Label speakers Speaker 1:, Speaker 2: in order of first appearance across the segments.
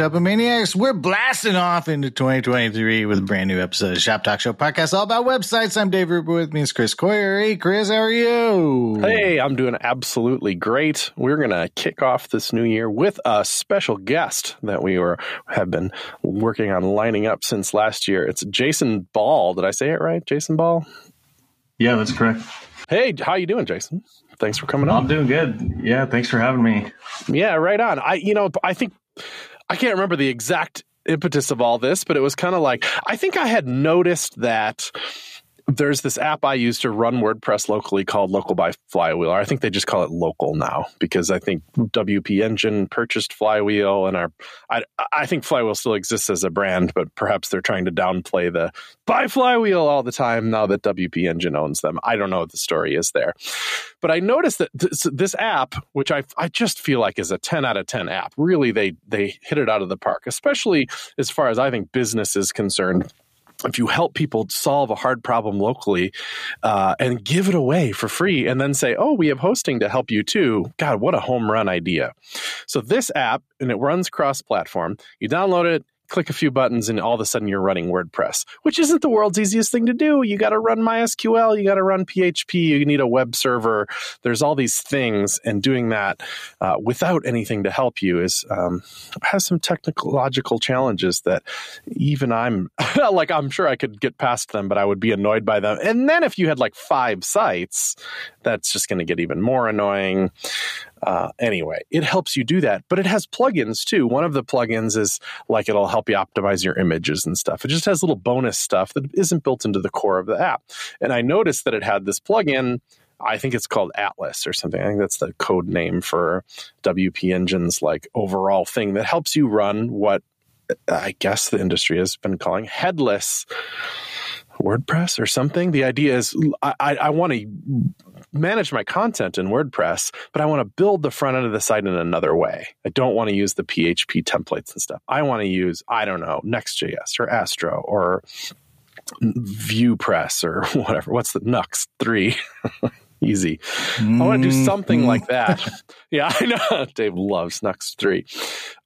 Speaker 1: Shopomaniacs. We're blasting off into 2023 with a brand new episode of Shop Talk Show podcast all about websites. I'm Dave Rupert. With me is Chris Coyier. Hey, Chris, how are you?
Speaker 2: Hey, I'm doing absolutely great. We're going to kick off this new year with a special guest that we were have been working on lining up since last year. It's Jason Bahl. Did I say it right? Jason Bahl?
Speaker 3: Yeah, that's correct.
Speaker 2: Hey, how you doing, Jason? Thanks for coming on.
Speaker 3: I'm doing good. Yeah, thanks for having me.
Speaker 2: Yeah, right on. I you know, I think I can't remember the exact impetus of all this, but it was kind of like I think I had noticed that there's this app I use to run WordPress locally called Local by Flywheel. I think they just call it Local now because I think WP Engine purchased Flywheel, and our I I think Flywheel still exists as a brand, but perhaps they're trying to downplay the buy Flywheel all the time now that WP Engine owns them. I don't know what the story is there, but I noticed that this, this app, which I I just feel like is a ten out of ten app, really they they hit it out of the park, especially as far as I think business is concerned if you help people solve a hard problem locally uh, and give it away for free and then say oh we have hosting to help you too. God what a home run idea. So this app and it runs cross platform you download it click a few buttons and all of a sudden you're running WordPress, which isn't the world's easiest thing to do. You got to run MySQL, you got to run PHP, you need a web server. There's all these things, and doing that uh, without anything to help you is um, has some technological challenges that even I'm like I'm sure I could get past them, but I would be annoyed by them. And then if you had like five sites, that's just going to get even more annoying. Uh, anyway, it helps you do that, but it has plugins too. One of the plugins is like it'll help you optimize your images and stuff. It just has little bonus stuff that isn't built into the core of the app. And I noticed that it had this plugin. I think it's called Atlas or something. I think that's the code name for WP Engine's like overall thing that helps you run what I guess the industry has been calling headless WordPress or something. The idea is I, I, I want to manage my content in WordPress, but I want to build the front end of the site in another way. I don't want to use the PHP templates and stuff. I want to use, I don't know, Next.js or Astro or VuePress or whatever. What's the Nuxt 3? Easy. Mm-hmm. I want to do something like that. yeah, I know. Dave loves Nuxt 3.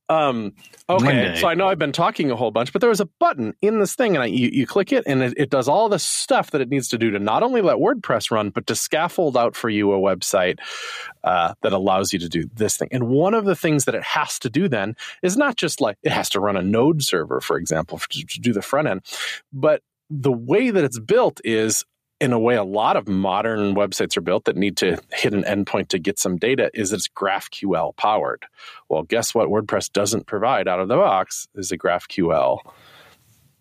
Speaker 2: Um, okay, so I know I've been talking a whole bunch, but there was a button in this thing, and I, you, you click it, and it, it, does all the stuff that it needs to do to not only let WordPress run, but to scaffold out for you a website uh, that allows you to do this thing. And one of the things that it has to do then is not just like it has to run a Node server, for example, to, to do the front end, but the way that it's built is in a way a lot of modern websites are built that need to hit an endpoint to get some data is it's GraphQL powered. Well, guess what WordPress doesn't provide out of the box is a GraphQL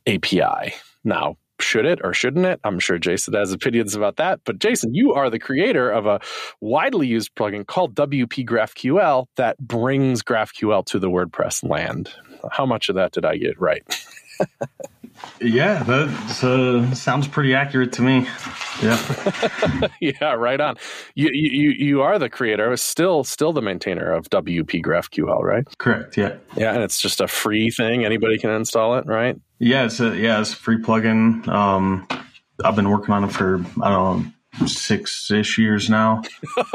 Speaker 2: API. Now, should it or shouldn't it? I'm sure Jason has opinions about that. But Jason, you are the creator of a widely used plugin called WP GraphQL that brings GraphQL to the WordPress land. How much of that did I get right?
Speaker 3: Yeah, that uh, sounds pretty accurate to me.
Speaker 2: Yeah, yeah, right on. You, you you are the creator, still still the maintainer of WP GraphQL, right?
Speaker 3: Correct. Yeah.
Speaker 2: Yeah, and it's just a free thing. Anybody can install it, right?
Speaker 3: Yeah, it's a yeah, it's a free plugin. Um, I've been working on it for I don't know six ish years now.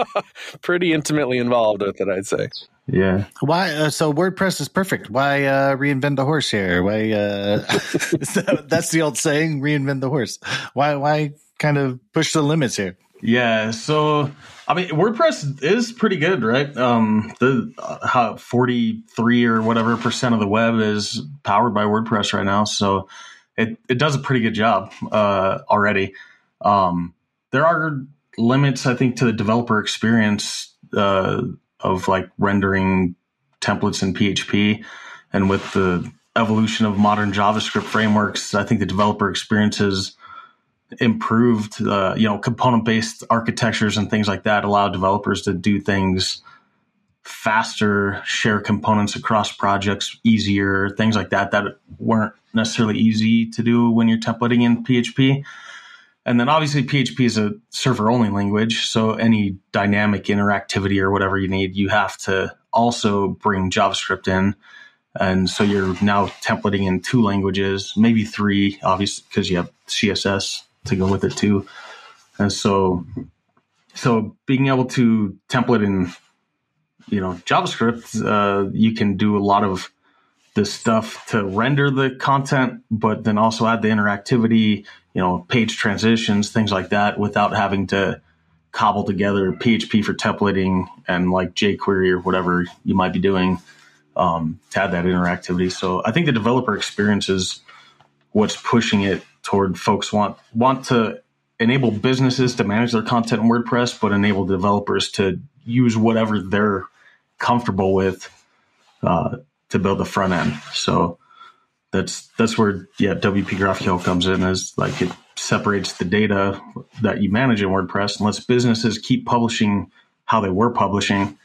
Speaker 2: Pretty intimately involved with it, I'd say.
Speaker 3: Yeah.
Speaker 1: Why? Uh, so WordPress is perfect. Why uh, reinvent the horse here? Why? Uh, that, that's the old saying: reinvent the horse. Why? Why kind of push the limits here?
Speaker 3: Yeah. So I mean, WordPress is pretty good, right? Um, the uh, forty three or whatever percent of the web is powered by WordPress right now, so it it does a pretty good job uh, already. Um, there are limits, I think, to the developer experience uh, of like rendering templates in PHP, and with the evolution of modern JavaScript frameworks, I think the developer experience has improved. Uh, you know, component-based architectures and things like that allow developers to do things faster, share components across projects easier, things like that that weren't necessarily easy to do when you're templating in PHP. And then obviously PHP is a server only language. So any dynamic interactivity or whatever you need, you have to also bring JavaScript in. And so you're now templating in two languages, maybe three, obviously, because you have CSS to go with it too. And so, so being able to template in, you know, JavaScript, uh, you can do a lot of the stuff to render the content, but then also add the interactivity, you know, page transitions, things like that, without having to cobble together PHP for templating and like jQuery or whatever you might be doing um, to add that interactivity. So I think the developer experience is what's pushing it toward folks want want to enable businesses to manage their content in WordPress, but enable developers to use whatever they're comfortable with uh, to build the front end. So that's that's where yeah WP GraphQL comes in is like it separates the data that you manage in WordPress and lets businesses keep publishing how they were publishing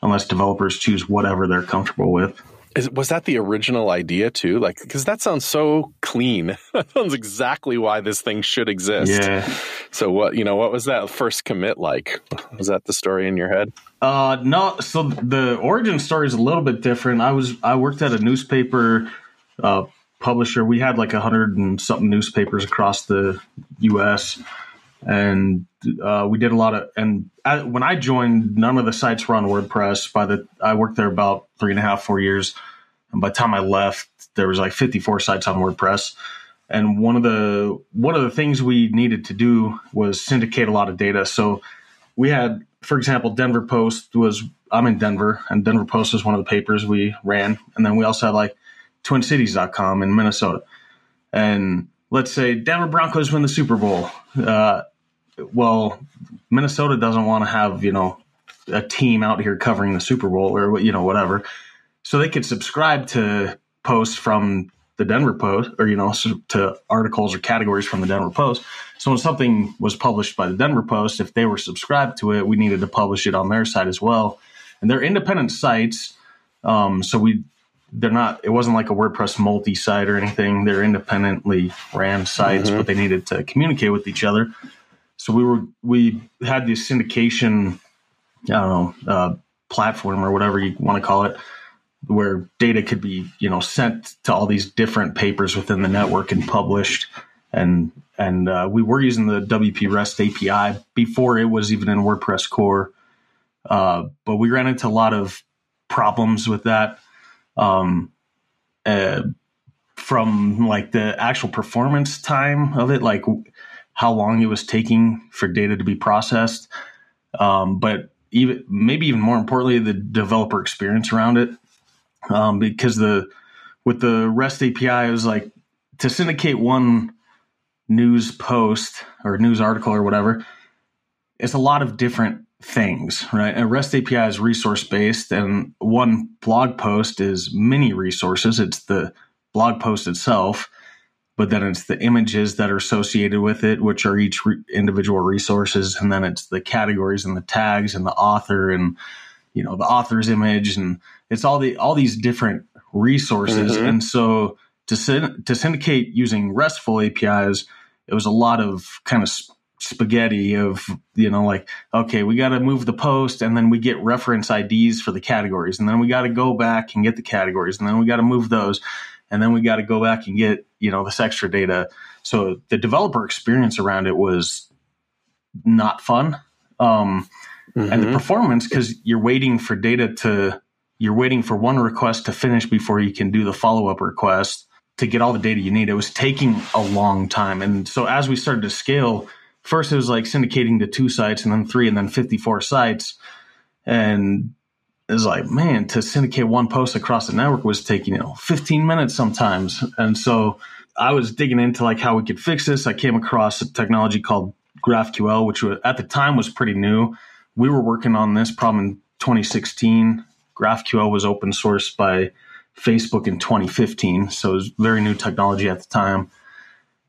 Speaker 3: unless developers choose whatever they're comfortable with.
Speaker 2: Is, was that the original idea too? Like, because that sounds so clean. that sounds exactly why this thing should exist.
Speaker 3: Yeah.
Speaker 2: So what you know? What was that first commit like? Was that the story in your head?
Speaker 3: Uh, no. So the origin story is a little bit different. I was I worked at a newspaper uh, publisher. We had like a hundred and something newspapers across the U.S. and uh, we did a lot of. And I, when I joined, none of the sites were on WordPress. By the I worked there about three and a half, four years, and by the time I left, there was like fifty four sites on WordPress. And one of the one of the things we needed to do was syndicate a lot of data. So we had, for example, Denver Post was I'm in Denver, and Denver Post was one of the papers we ran, and then we also had like TwinCities.com in Minnesota. And let's say Denver Broncos win the Super Bowl. Uh, well, Minnesota doesn't want to have, you know, a team out here covering the Super Bowl or, you know, whatever. So they could subscribe to posts from the Denver Post or, you know, to articles or categories from the Denver Post. So when something was published by the Denver Post, if they were subscribed to it, we needed to publish it on their site as well. And they're independent sites. Um, so we they're not it wasn't like a wordpress multi-site or anything. They're independently ran sites mm-hmm. but they needed to communicate with each other. So we were we had this syndication i don't know uh, platform or whatever you want to call it where data could be you know sent to all these different papers within the network and published. And and uh, we were using the wp rest api before it was even in wordpress core. Uh, but we ran into a lot of problems with that um, uh, from like the actual performance time of it, like how long it was taking for data to be processed. Um, but even maybe even more importantly, the developer experience around it, um, because the with the REST API, it was like to syndicate one news post or news article or whatever. It's a lot of different things, right? A REST API is resource based, and one blog post is many resources. It's the blog post itself, but then it's the images that are associated with it, which are each re- individual resources, and then it's the categories and the tags and the author and you know the author's image, and it's all the all these different resources. Mm-hmm. And so to to syndicate using RESTful APIs, it was a lot of kind of spaghetti of you know like okay we got to move the post and then we get reference IDs for the categories and then we got to go back and get the categories and then we got to move those and then we got to go back and get you know this extra data so the developer experience around it was not fun um, mm-hmm. and the mm-hmm. performance because you're waiting for data to you're waiting for one request to finish before you can do the follow-up request to get all the data you need it was taking a long time and so as we started to scale first it was like syndicating to two sites and then three and then 54 sites. And it was like, man, to syndicate one post across the network was taking, you know, 15 minutes sometimes. And so I was digging into like how we could fix this. I came across a technology called GraphQL, which was, at the time was pretty new. We were working on this problem in 2016. GraphQL was open sourced by Facebook in 2015. So it was very new technology at the time.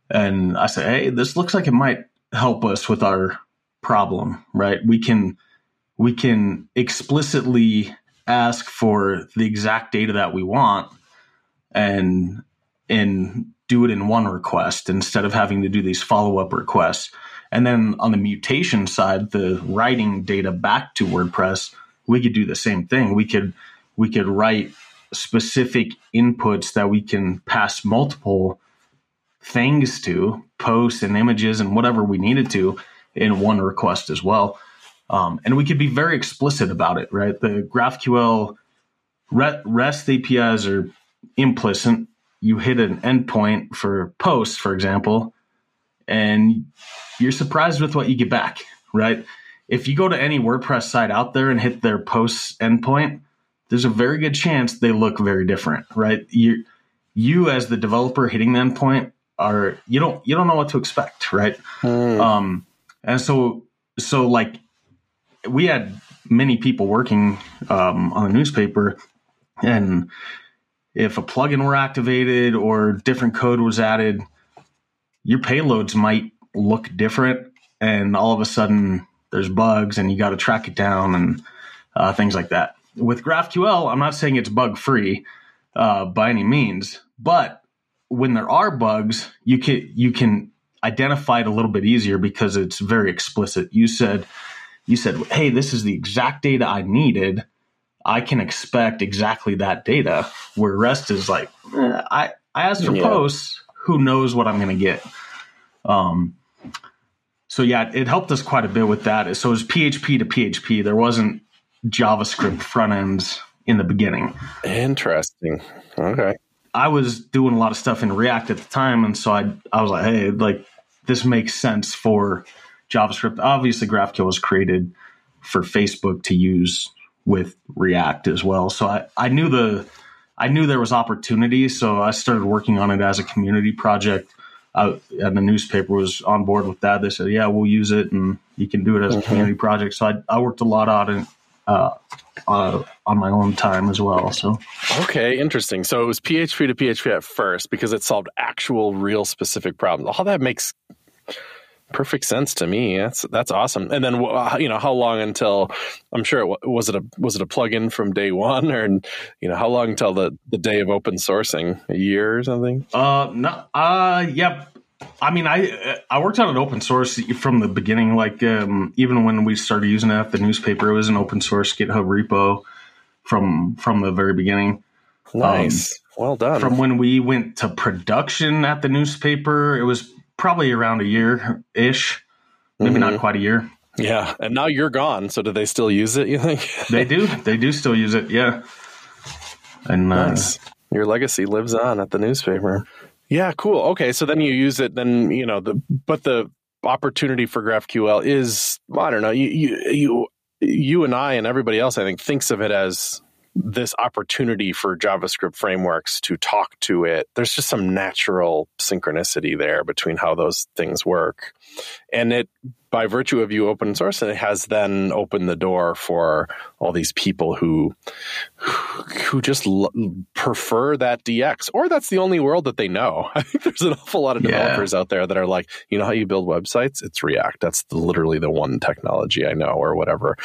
Speaker 3: And I said, hey, this looks like it might help us with our problem, right? We can we can explicitly ask for the exact data that we want and and do it in one request instead of having to do these follow-up requests. And then on the mutation side, the writing data back to WordPress, we could do the same thing. We could we could write specific inputs that we can pass multiple things to posts and images and whatever we needed to in one request as well. Um, and we could be very explicit about it, right? The GraphQL REST APIs are implicit. You hit an endpoint for posts, for example, and you're surprised with what you get back, right? If you go to any WordPress site out there and hit their posts endpoint, there's a very good chance they look very different, right? You, you as the developer hitting the endpoint are you don't you don't know what to expect, right?
Speaker 2: Hmm.
Speaker 3: Um, and so so like we had many people working um, on the newspaper, and if a plugin were activated or different code was added, your payloads might look different, and all of a sudden there's bugs, and you got to track it down and uh, things like that. With GraphQL, I'm not saying it's bug free uh, by any means, but when there are bugs, you can you can identify it a little bit easier because it's very explicit. You said you said, "Hey, this is the exact data I needed. I can expect exactly that data." Where REST is like, eh, I I asked for
Speaker 2: Yeah.
Speaker 3: posts. Who knows what I'm going to get? Um. So yeah, it helped us quite a bit with that. So it was PHP to PHP. There wasn't JavaScript front ends in the beginning.
Speaker 2: Interesting. Okay.
Speaker 3: I was doing a lot of stuff in React at the time, and so I I was like, hey, like this makes sense for JavaScript. Obviously, GraphQL was created for Facebook to use with React as well. So I, I knew the I knew there was opportunity, so I started working on it as a community project. Uh, and the newspaper was on board with that. They said, "Yeah, we'll use it, and you can do it as a
Speaker 2: Mhm.
Speaker 3: community project." So I, I worked a lot on it uh, uh, on my own time as well. So
Speaker 2: Okay, interesting. So it was PHP to PHP at first because it solved actual, real, specific problems. All that makes perfect sense to me. That's that's awesome. And then you know, how long until I'm sure it was it a was it a plugin from day one, or you know, how long until the the day of open sourcing? A year or something?
Speaker 3: Uh, no, uh, yep. I mean, I I worked on an open source from the beginning. Like, um, even when we started using it at the newspaper, it was an open source GitHub repo from from the very beginning.
Speaker 2: Nice. well done.
Speaker 3: From when we went to production at the newspaper, it was probably around a year ish, maybe
Speaker 2: Mhm.
Speaker 3: not quite a year.
Speaker 2: yeah, and now you're gone. So do they still use it? You think?
Speaker 3: They do, they do still use it, yeah. And uh,
Speaker 2: Nice. Your legacy lives on at the newspaper. Yeah, cool. Okay, so then you use it. Then you know the but the opportunity for GraphQL is I don't know. You you you you and I and everybody else I think thinks of it as this opportunity for JavaScript frameworks to talk to it. There's just some natural synchronicity there between how those things work, and it by virtue of you open source, it has then opened the door for all these people who who just l- prefer that DX, or that's the only world that they know. I think there's an awful lot of
Speaker 3: Yeah.
Speaker 2: developers out there that are like, you know how you build websites? It's React. That's the, literally the one technology I know, or whatever.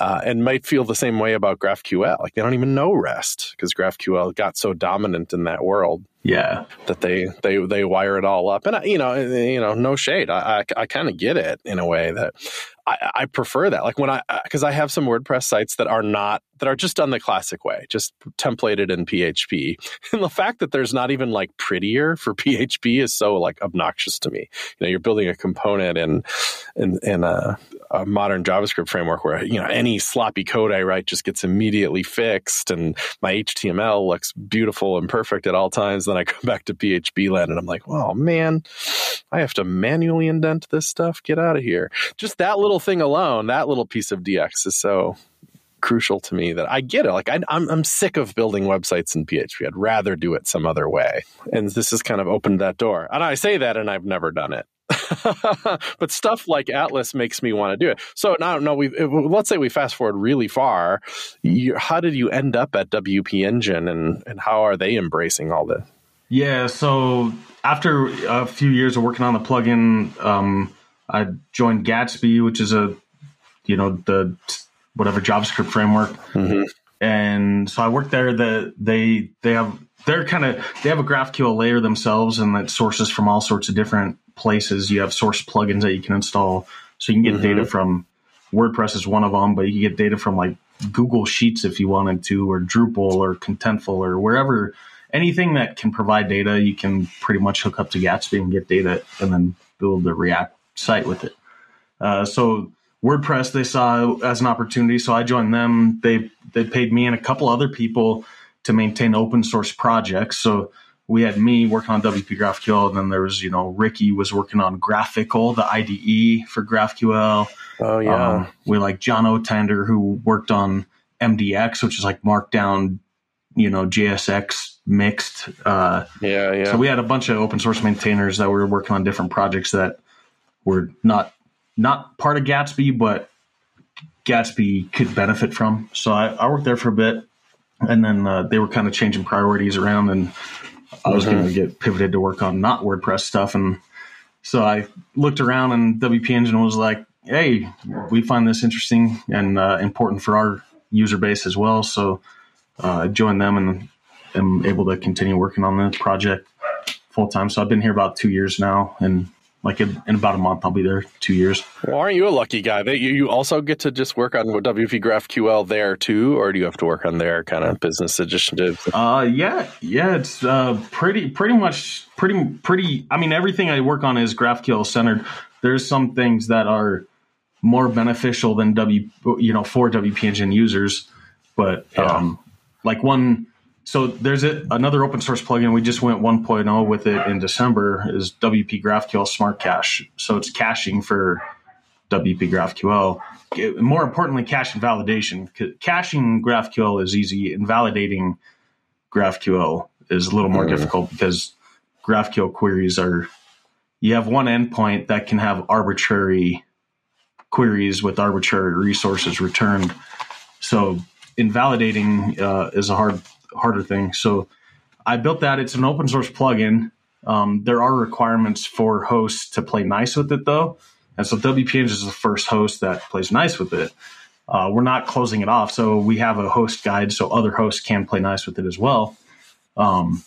Speaker 2: Uh, and might feel the same way about GraphQL. Like they don't even know REST because GraphQL got so dominant in that world
Speaker 3: yeah,
Speaker 2: that they they they wire it all up. And I, you know, you know, no shade. I I, I kind of get it in a way that I, I prefer that. Like when I because I have some WordPress sites that are not that are just done the classic way, just templated in PHP. And the fact that there's not even like prettier for PHP is so like obnoxious to me. You know, you're building a component in in, in a, a modern JavaScript framework where you know any sloppy code I write just gets immediately fixed, and my HTML looks beautiful and perfect at all times. Then I come back to PHP land, and I'm like, oh man, I have to manually indent this stuff. Get out of here. Just that little thing alone, that little piece of DX is so crucial to me that I get it. Like I, I'm, I'm sick of building websites in PHP. I'd rather do it some other way. And this has kind of opened that door. And I say that, and I've never done it. but stuff like Atlas makes me want to do it. So now, no, we let's say we fast forward really far. You, how did you end up at WP Engine, and and how are they embracing all this?
Speaker 3: Yeah, so after a few years of working on the plugin, um, I joined Gatsby, which is a, you know, the whatever JavaScript framework,
Speaker 2: Mm-hmm.
Speaker 3: and so I worked there. That they they have they're kind of they have a GraphQL layer themselves, and that sources from all sorts of different places. You have source plugins that you can install, so you can get
Speaker 2: Mhm.
Speaker 3: data from WordPress is one of them, but you can get data from like Google Sheets if you wanted to, or Drupal, or Contentful, or wherever anything that can provide data, you can pretty much hook up to Gatsby and get data and then build a React site with it. Uh, so WordPress they saw as an opportunity, so I joined them. They they paid me and a couple other people to maintain open source projects. So we had me working on WP GraphQL, and then there was, you know, Ricky was working on GraphiQL, the IDE for GraphQL.
Speaker 2: Oh yeah. Um,
Speaker 3: we like John Otander who worked on MDX, which is like Markdown, you know, JSX mixed.
Speaker 2: Uh, yeah, yeah.
Speaker 3: So we had a bunch of open source maintainers that were working on different projects that were not not part of Gatsby, but Gatsby could benefit from. So I, I worked there for a bit, and then uh, they were kind of changing priorities around, and I was mm-hmm. going to get pivoted to work on not WordPress stuff, and so I looked around, and WP Engine was like, "Hey, we find this interesting and uh, important for our user base as well." So uh, I joined them and am able to continue working on the project full time. So I've been here about two years now, and like in, in, about a month i'll be there two years.
Speaker 2: Well aren't you a lucky guy? That you, you also get to just work on wp graphql there too? Or do you have to work on their kind of business initiative?
Speaker 3: Uh yeah yeah it's uh pretty pretty much pretty pretty i mean everything i work on is graphql centered. There's some things that are more beneficial than w you know for wp engine users but yeah. um like one so there's a, another open source plugin. We just went 1.0 with it in December. Is WP GraphQL Smart Cache. So it's caching for WP GraphQL. More importantly, cache invalidation. Caching GraphQL is easy, and validating GraphQL is a little more mm. difficult because GraphQL queries are you have one endpoint that can have arbitrary queries with arbitrary resources returned. So invalidating uh, is a hard harder thing. So I built that. It's an open source plugin. Um, there are requirements for hosts to play nice with it, though. And so WP is the first host that plays nice with it. Uh, we're not closing it off. So we have a host guide so other hosts can play nice with it as well. Um,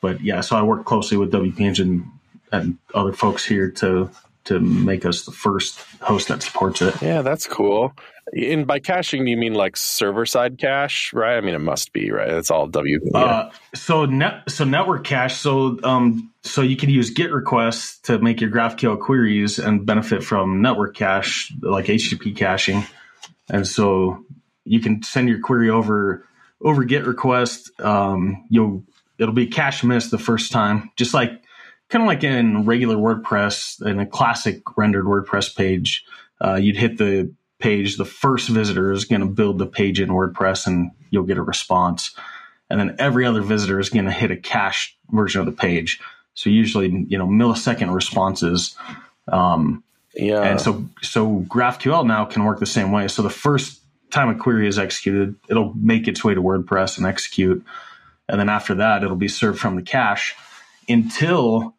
Speaker 3: but yeah, so I work closely with WP Engine and other folks here to to make us the first host that supports it.
Speaker 2: Yeah, that's cool. And by caching, you mean like server side cache, right? I mean, it must be right. It's all W.
Speaker 3: Yeah. Uh, so net, so network cache. So um, so you can use GET requests to make your GraphQL queries and benefit from network cache, like HTTP caching. And so you can send your query over over GET request. Um, you'll it'll be cache miss the first time, just like kind of like in regular WordPress in a classic rendered WordPress page. Uh, you'd hit the page, the first visitor is going to build the page in WordPress and you'll get a response. And then every other visitor is going to hit a cached version of the page. So usually, you know, millisecond responses. Um, yeah. And so, so GraphQL now can work the same way. So the first time a query is executed, it'll make its way to WordPress and execute. And then after that, it'll be served from the cache until,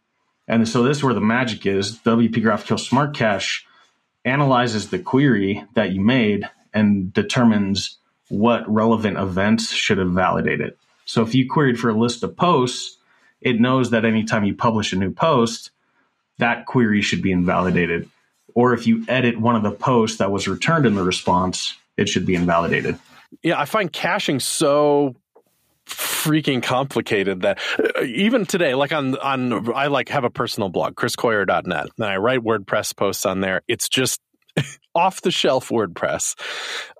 Speaker 3: and so this is where the magic is WP GraphQL Smart Cache analyzes the query that you made and determines what relevant events should have validated. So if you queried for a list of posts, it knows that anytime you publish a new post, that query should be invalidated. Or if you edit one of the posts that was returned in the response, it should be invalidated.
Speaker 2: Yeah, I find caching so freaking complicated that uh, even today like on on i like have a personal blog chriscoyier.net and i write wordpress posts on there. It's just off the shelf wordpress.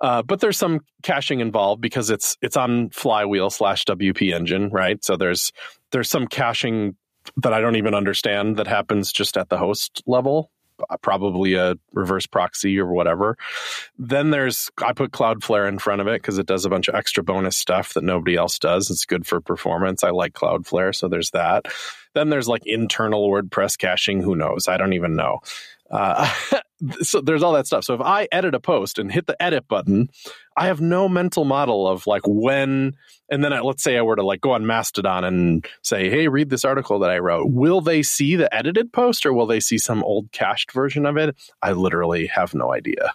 Speaker 2: Uh, but there's some caching involved because it's it's on flywheel slash wp engine right? So there's there's some caching that i don't even understand that happens just at the host level probably a reverse proxy or whatever. Then there's, I put Cloudflare in front of it because it does a bunch of extra bonus stuff that nobody else does. It's good for performance. I like Cloudflare. So there's that. Then there's like internal WordPress caching. Who knows? I don't even know. Uh, so there's all that stuff. So if I edit a post and hit the edit button, I have no mental model of like when, and then I, let's say I were to like go on Mastodon and say, hey, read this article that I wrote. Will they see the edited post or will they see some old cached version of it? I literally have no idea.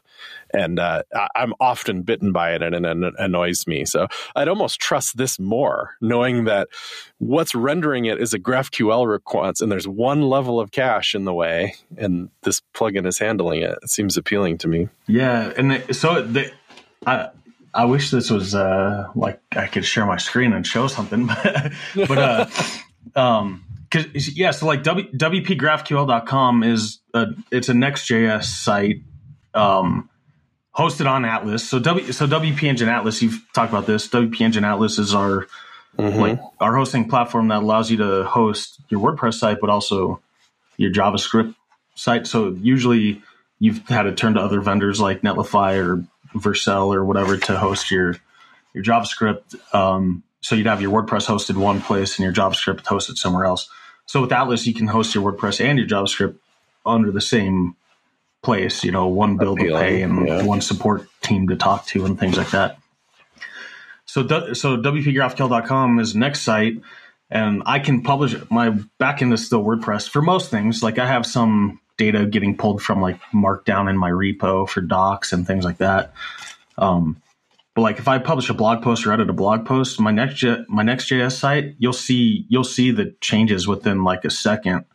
Speaker 2: And uh, I'm often bitten by it and it annoys me. So I'd almost trust this more, knowing that what's rendering it is a GraphQL request and there's one level of cache in the way and this plugin is handling it. It seems appealing to me.
Speaker 3: Yeah. And so the, I I wish this was uh, like I could share my screen and show something, but but uh, um, because yeah, so like w, WPGraphQL.com is a, it's a Next.js site um, hosted on Atlas. So W so WP Engine Atlas, you've talked about this. WP Engine Atlas is our
Speaker 2: Mhm.
Speaker 3: like our hosting platform that allows you to host your WordPress site, but also your JavaScript site. So usually you've had to turn to other vendors like Netlify or Vercel or whatever to host your your JavaScript. Um, so you'd have your WordPress hosted one place and your JavaScript hosted somewhere else. So with Atlas, you can host your WordPress and your JavaScript under the same place. You know, one bill to pay and
Speaker 2: yeah.
Speaker 3: one support team to talk to and things like that. So, so WPGraphQL.com is the next site, and I can publish my backend is still WordPress for most things. Like I have some data getting pulled from like Markdown in my repo for docs and things like that. Um, but like if I publish a blog post or edit a blog post, my next my next JS site, you'll see you'll see the changes within like a second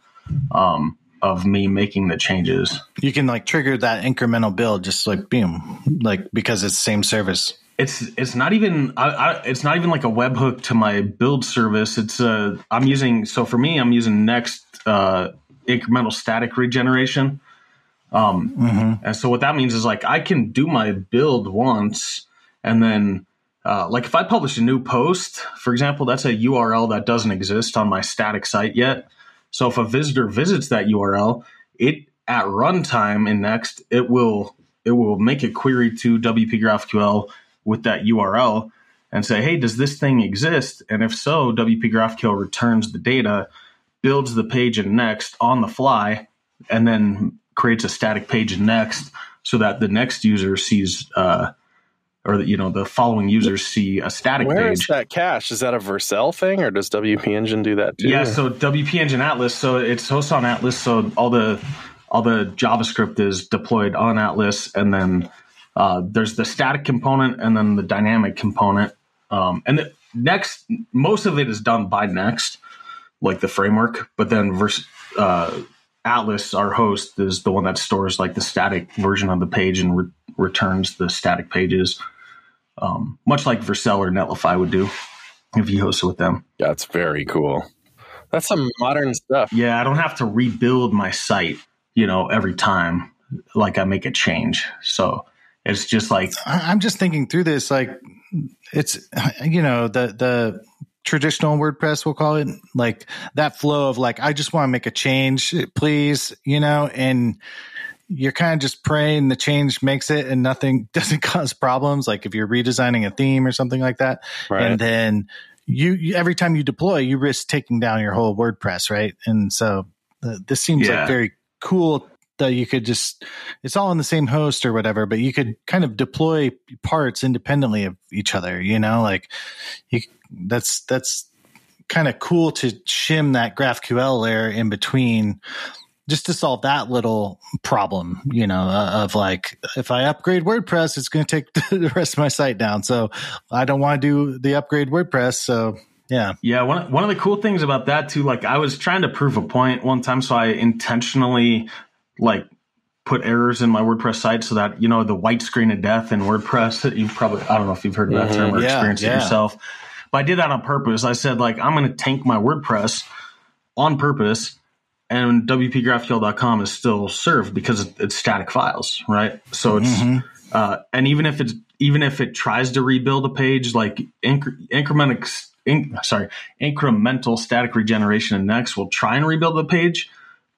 Speaker 3: um, of me making the changes.
Speaker 1: You can like trigger that incremental build, just like boom, like because it's same service.
Speaker 3: it's it's not even I, I, it's not even like a webhook to my build service. It's uh I'm using so for me I'm using Next uh, incremental static regeneration. Um, and so what that means is like I can do my build once, and then uh, like if I publish a new post, for example, that's a URL that doesn't exist on my static site yet. So if a visitor visits that URL, it at runtime in Next, it will it will make a query to WP GraphQL with that URL and say, hey, does this thing exist? And if so, WP GraphQL returns the data, builds the page in Next on the fly, and then creates a static page in Next so that the next user sees, uh, or you know, the following users see a static
Speaker 2: Where
Speaker 3: page.
Speaker 2: is that cache? Is that a Vercel thing, or does WP Engine do that too?
Speaker 3: Yeah, so WP Engine Atlas, so it's hosted on Atlas, so all the all the JavaScript is deployed on Atlas, and then uh, there's the static component and then the dynamic component. Um, and the next, most of it is done by Next, like the framework, but then vers- uh, Atlas, our host, is the one that stores like the static version of the page and re- returns the static pages, um, much like Vercel or Netlify would do if you host it with them.
Speaker 2: that's very cool. That's some modern stuff.
Speaker 3: Yeah, I don't have to rebuild my site, you know, every time like I make a change. So it's just like
Speaker 1: I- I'm just thinking through this, like it's you know the the traditional WordPress, we'll call it, like that flow of like I just want to make a change, please, you know, and you're kind of just praying the change makes it and nothing doesn't cause problems. Like if you're redesigning a theme or something like that,
Speaker 2: Right.
Speaker 1: and then you, you every time you deploy, you risk taking down your whole WordPress, right? And so uh, this seems
Speaker 3: Yeah.
Speaker 1: like very cool that you could just it's all on the same host or whatever, but you could kind of deploy parts independently of each other. You know, like you that's that's kind of cool to shim that GraphQL layer in between. Just to solve that little problem, you know, uh, of like, if I upgrade WordPress, it's going to take the rest of my site down. So I don't want to do the upgrade WordPress. So yeah,
Speaker 3: Yeah, one one of the cool things about that too, like I was trying to prove a point one time, so I intentionally like put errors in my WordPress site so that you know the white screen of death in WordPress. that You probably I don't know if you've heard of that
Speaker 2: Mhm.
Speaker 3: term or
Speaker 1: Yeah,
Speaker 3: experienced
Speaker 1: yeah.
Speaker 3: it yourself, but I did that on purpose. I said like I'm going to tank my WordPress on purpose, and WPGraphQL.com is still served because it's static files, right? So it's
Speaker 1: Mhm.
Speaker 3: uh, and even if it's even if it tries to rebuild a page like incre- incremental in, sorry incremental static regeneration in next will try and rebuild the page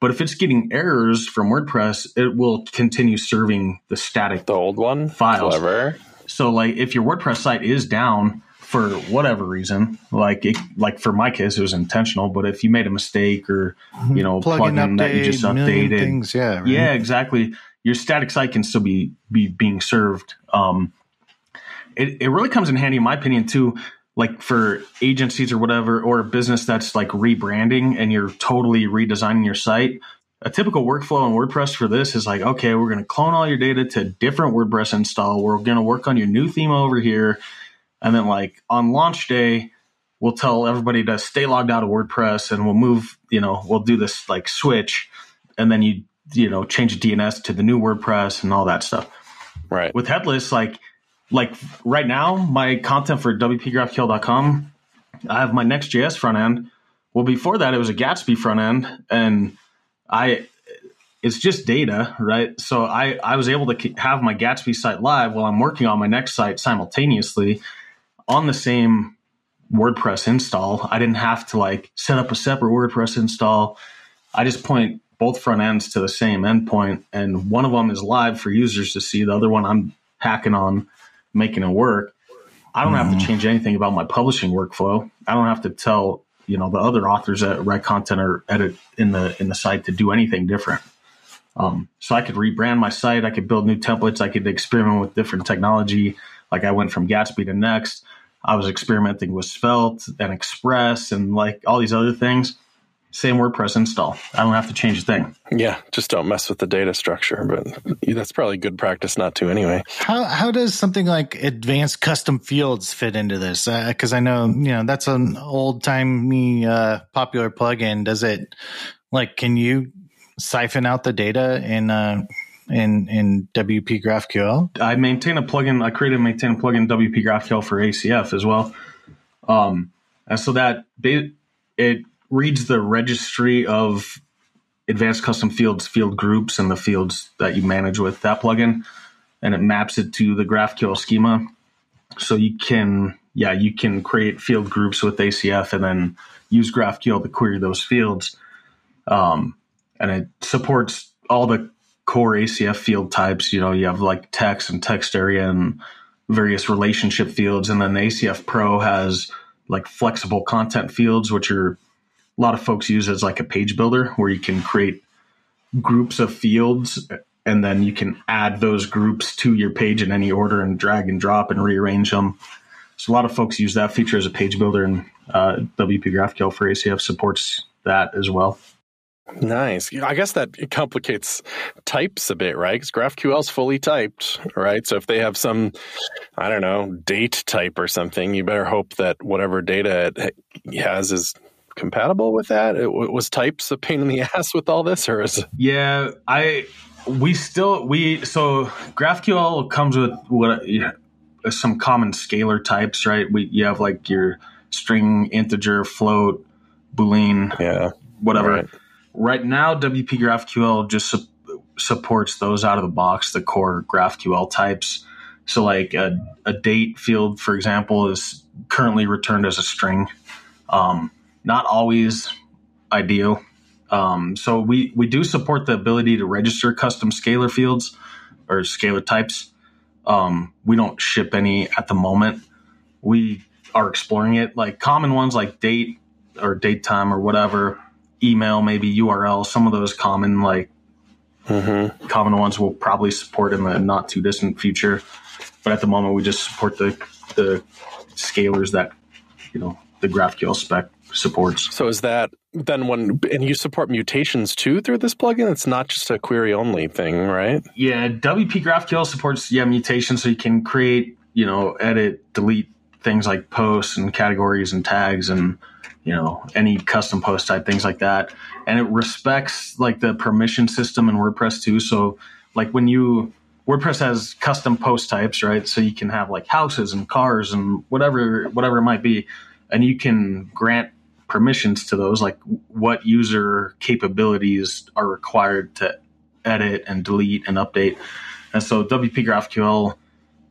Speaker 3: but if it's getting errors from wordpress it will continue serving the static
Speaker 2: The old one,
Speaker 3: Files.
Speaker 2: Clever.
Speaker 3: so like if your wordpress site is down for whatever reason like it, like for my case it was intentional but if you made a mistake or you know
Speaker 1: plugin
Speaker 3: plugin that you just updated
Speaker 1: things. Yeah. right?
Speaker 3: yeah, exactly. Your static site can still be be being served. Um, it it really comes in handy, in my opinion, too. Like for agencies or whatever, or a business that's like rebranding and you're totally redesigning your site. A typical workflow in WordPress for this is like, okay, we're going to clone all your data to different WordPress install. We're going to work on your new theme over here, and then like on launch day, we'll tell everybody to stay logged out of WordPress, and we'll move. You know, we'll do this like switch, and then you you know change the DNS to the new WordPress and all that stuff.
Speaker 2: Right.
Speaker 3: With headless, like like right now, my content for WPGraphQL.com, I have my Next.js front end. Well, before that, it was a Gatsby front end, and I it's just data, right? So I I was able to have my Gatsby site live while I'm working on my next site simultaneously on the same WordPress install. I didn't have to like set up a separate WordPress install. I just point both front ends to the same endpoint, and one of them is live for users to see. The other one I'm hacking on, making it work. I don't have to change anything about my publishing workflow. I don't have to tell you know the other authors that write content or edit in the in the site to do anything different. Um, so I could rebrand my site. I could build new templates. I could experiment with different technology. Like I went from Gatsby to Next. I was experimenting with Svelte and Express and like all these other things same WordPress install. I don't have to change a thing.
Speaker 2: Yeah, just don't mess with the data structure. But that's probably good practice not to anyway.
Speaker 1: How how does something like advanced custom fields fit into this? Because uh, I know you know that's an old timey uh, popular plugin. Does it like can you siphon out the data in uh, in in WP GraphQL?
Speaker 3: I maintain a plugin. I created and maintain a plugin WP GraphQL for ACF as well. Um, and so that it reads the registry of advanced custom fields, field groups, and the fields that you manage with that plugin, and it maps it to the GraphQL schema. So you can, yeah, you can create field groups with ACF and then use GraphQL to query those fields. Um, and it supports all the core ACF field types. You know, you have like text and text area and various relationship fields, and then ACF Pro has like flexible content fields, which are a lot of folks use as like a page builder where you can create groups of fields and then you can add those groups to your page in any order and drag and drop and rearrange them. So a lot of folks use that feature as a page builder, and uh, WP GraphQL for ACF supports that as well.
Speaker 2: Nice. I guess that complicates types a bit, right? Because GraphQL is fully typed, right? So if they have some, I don't know, date type or something, you better hope that whatever data it has is compatible with that? It, was types a pain in the ass with all this, or is
Speaker 3: yeah, I we still we so GraphQL comes with what know, some common scalar types, right? We you have like your string, integer, float, boolean,
Speaker 2: yeah,
Speaker 3: whatever. Right, right now, WP GraphQL just su- supports those out of the box, the core GraphQL types. So, like a, a date field, for example, is currently returned as a string. Um, not always ideal. Um, so we we do support the ability to register custom scalar fields or scalar types. Um, we don't ship any at the moment. We are exploring it. Like common ones like date or date time or whatever, email, maybe URL. Some of those common like mm-hmm. common ones will probably support in the not too distant future. But at the moment, we just support the the scalars that you know the GraphQL spec supports.
Speaker 2: So is that then when and you support mutations too through this plugin? It's not just a query only thing, right?
Speaker 3: Yeah, WP GraphQL supports yeah mutations, so you can create, you know, edit, delete things like posts and categories and tags and you know any custom post type things like that and it respects like the permission system in wordpress too so like when you wordpress has custom post types right so you can have like houses and cars and whatever whatever it might be and you can grant permissions to those, like what user capabilities are required to edit and delete and update. And so WP GraphQL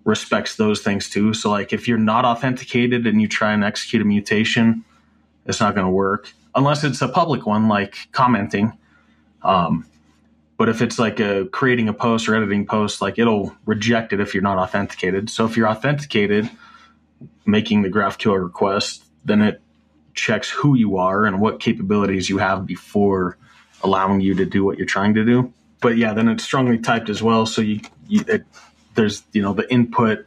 Speaker 3: respects those things too. So like if you're not authenticated and you try and execute a mutation, it's not going to work unless it's a public one like commenting. Um, but if it's like a creating a post or editing post, like it'll reject it if you're not authenticated. So if you're authenticated, making the GraphQL request, then it checks who you are and what capabilities you have before allowing you to do what you're trying to do. But yeah, then it's strongly typed as well. So you, you it, there's you know the input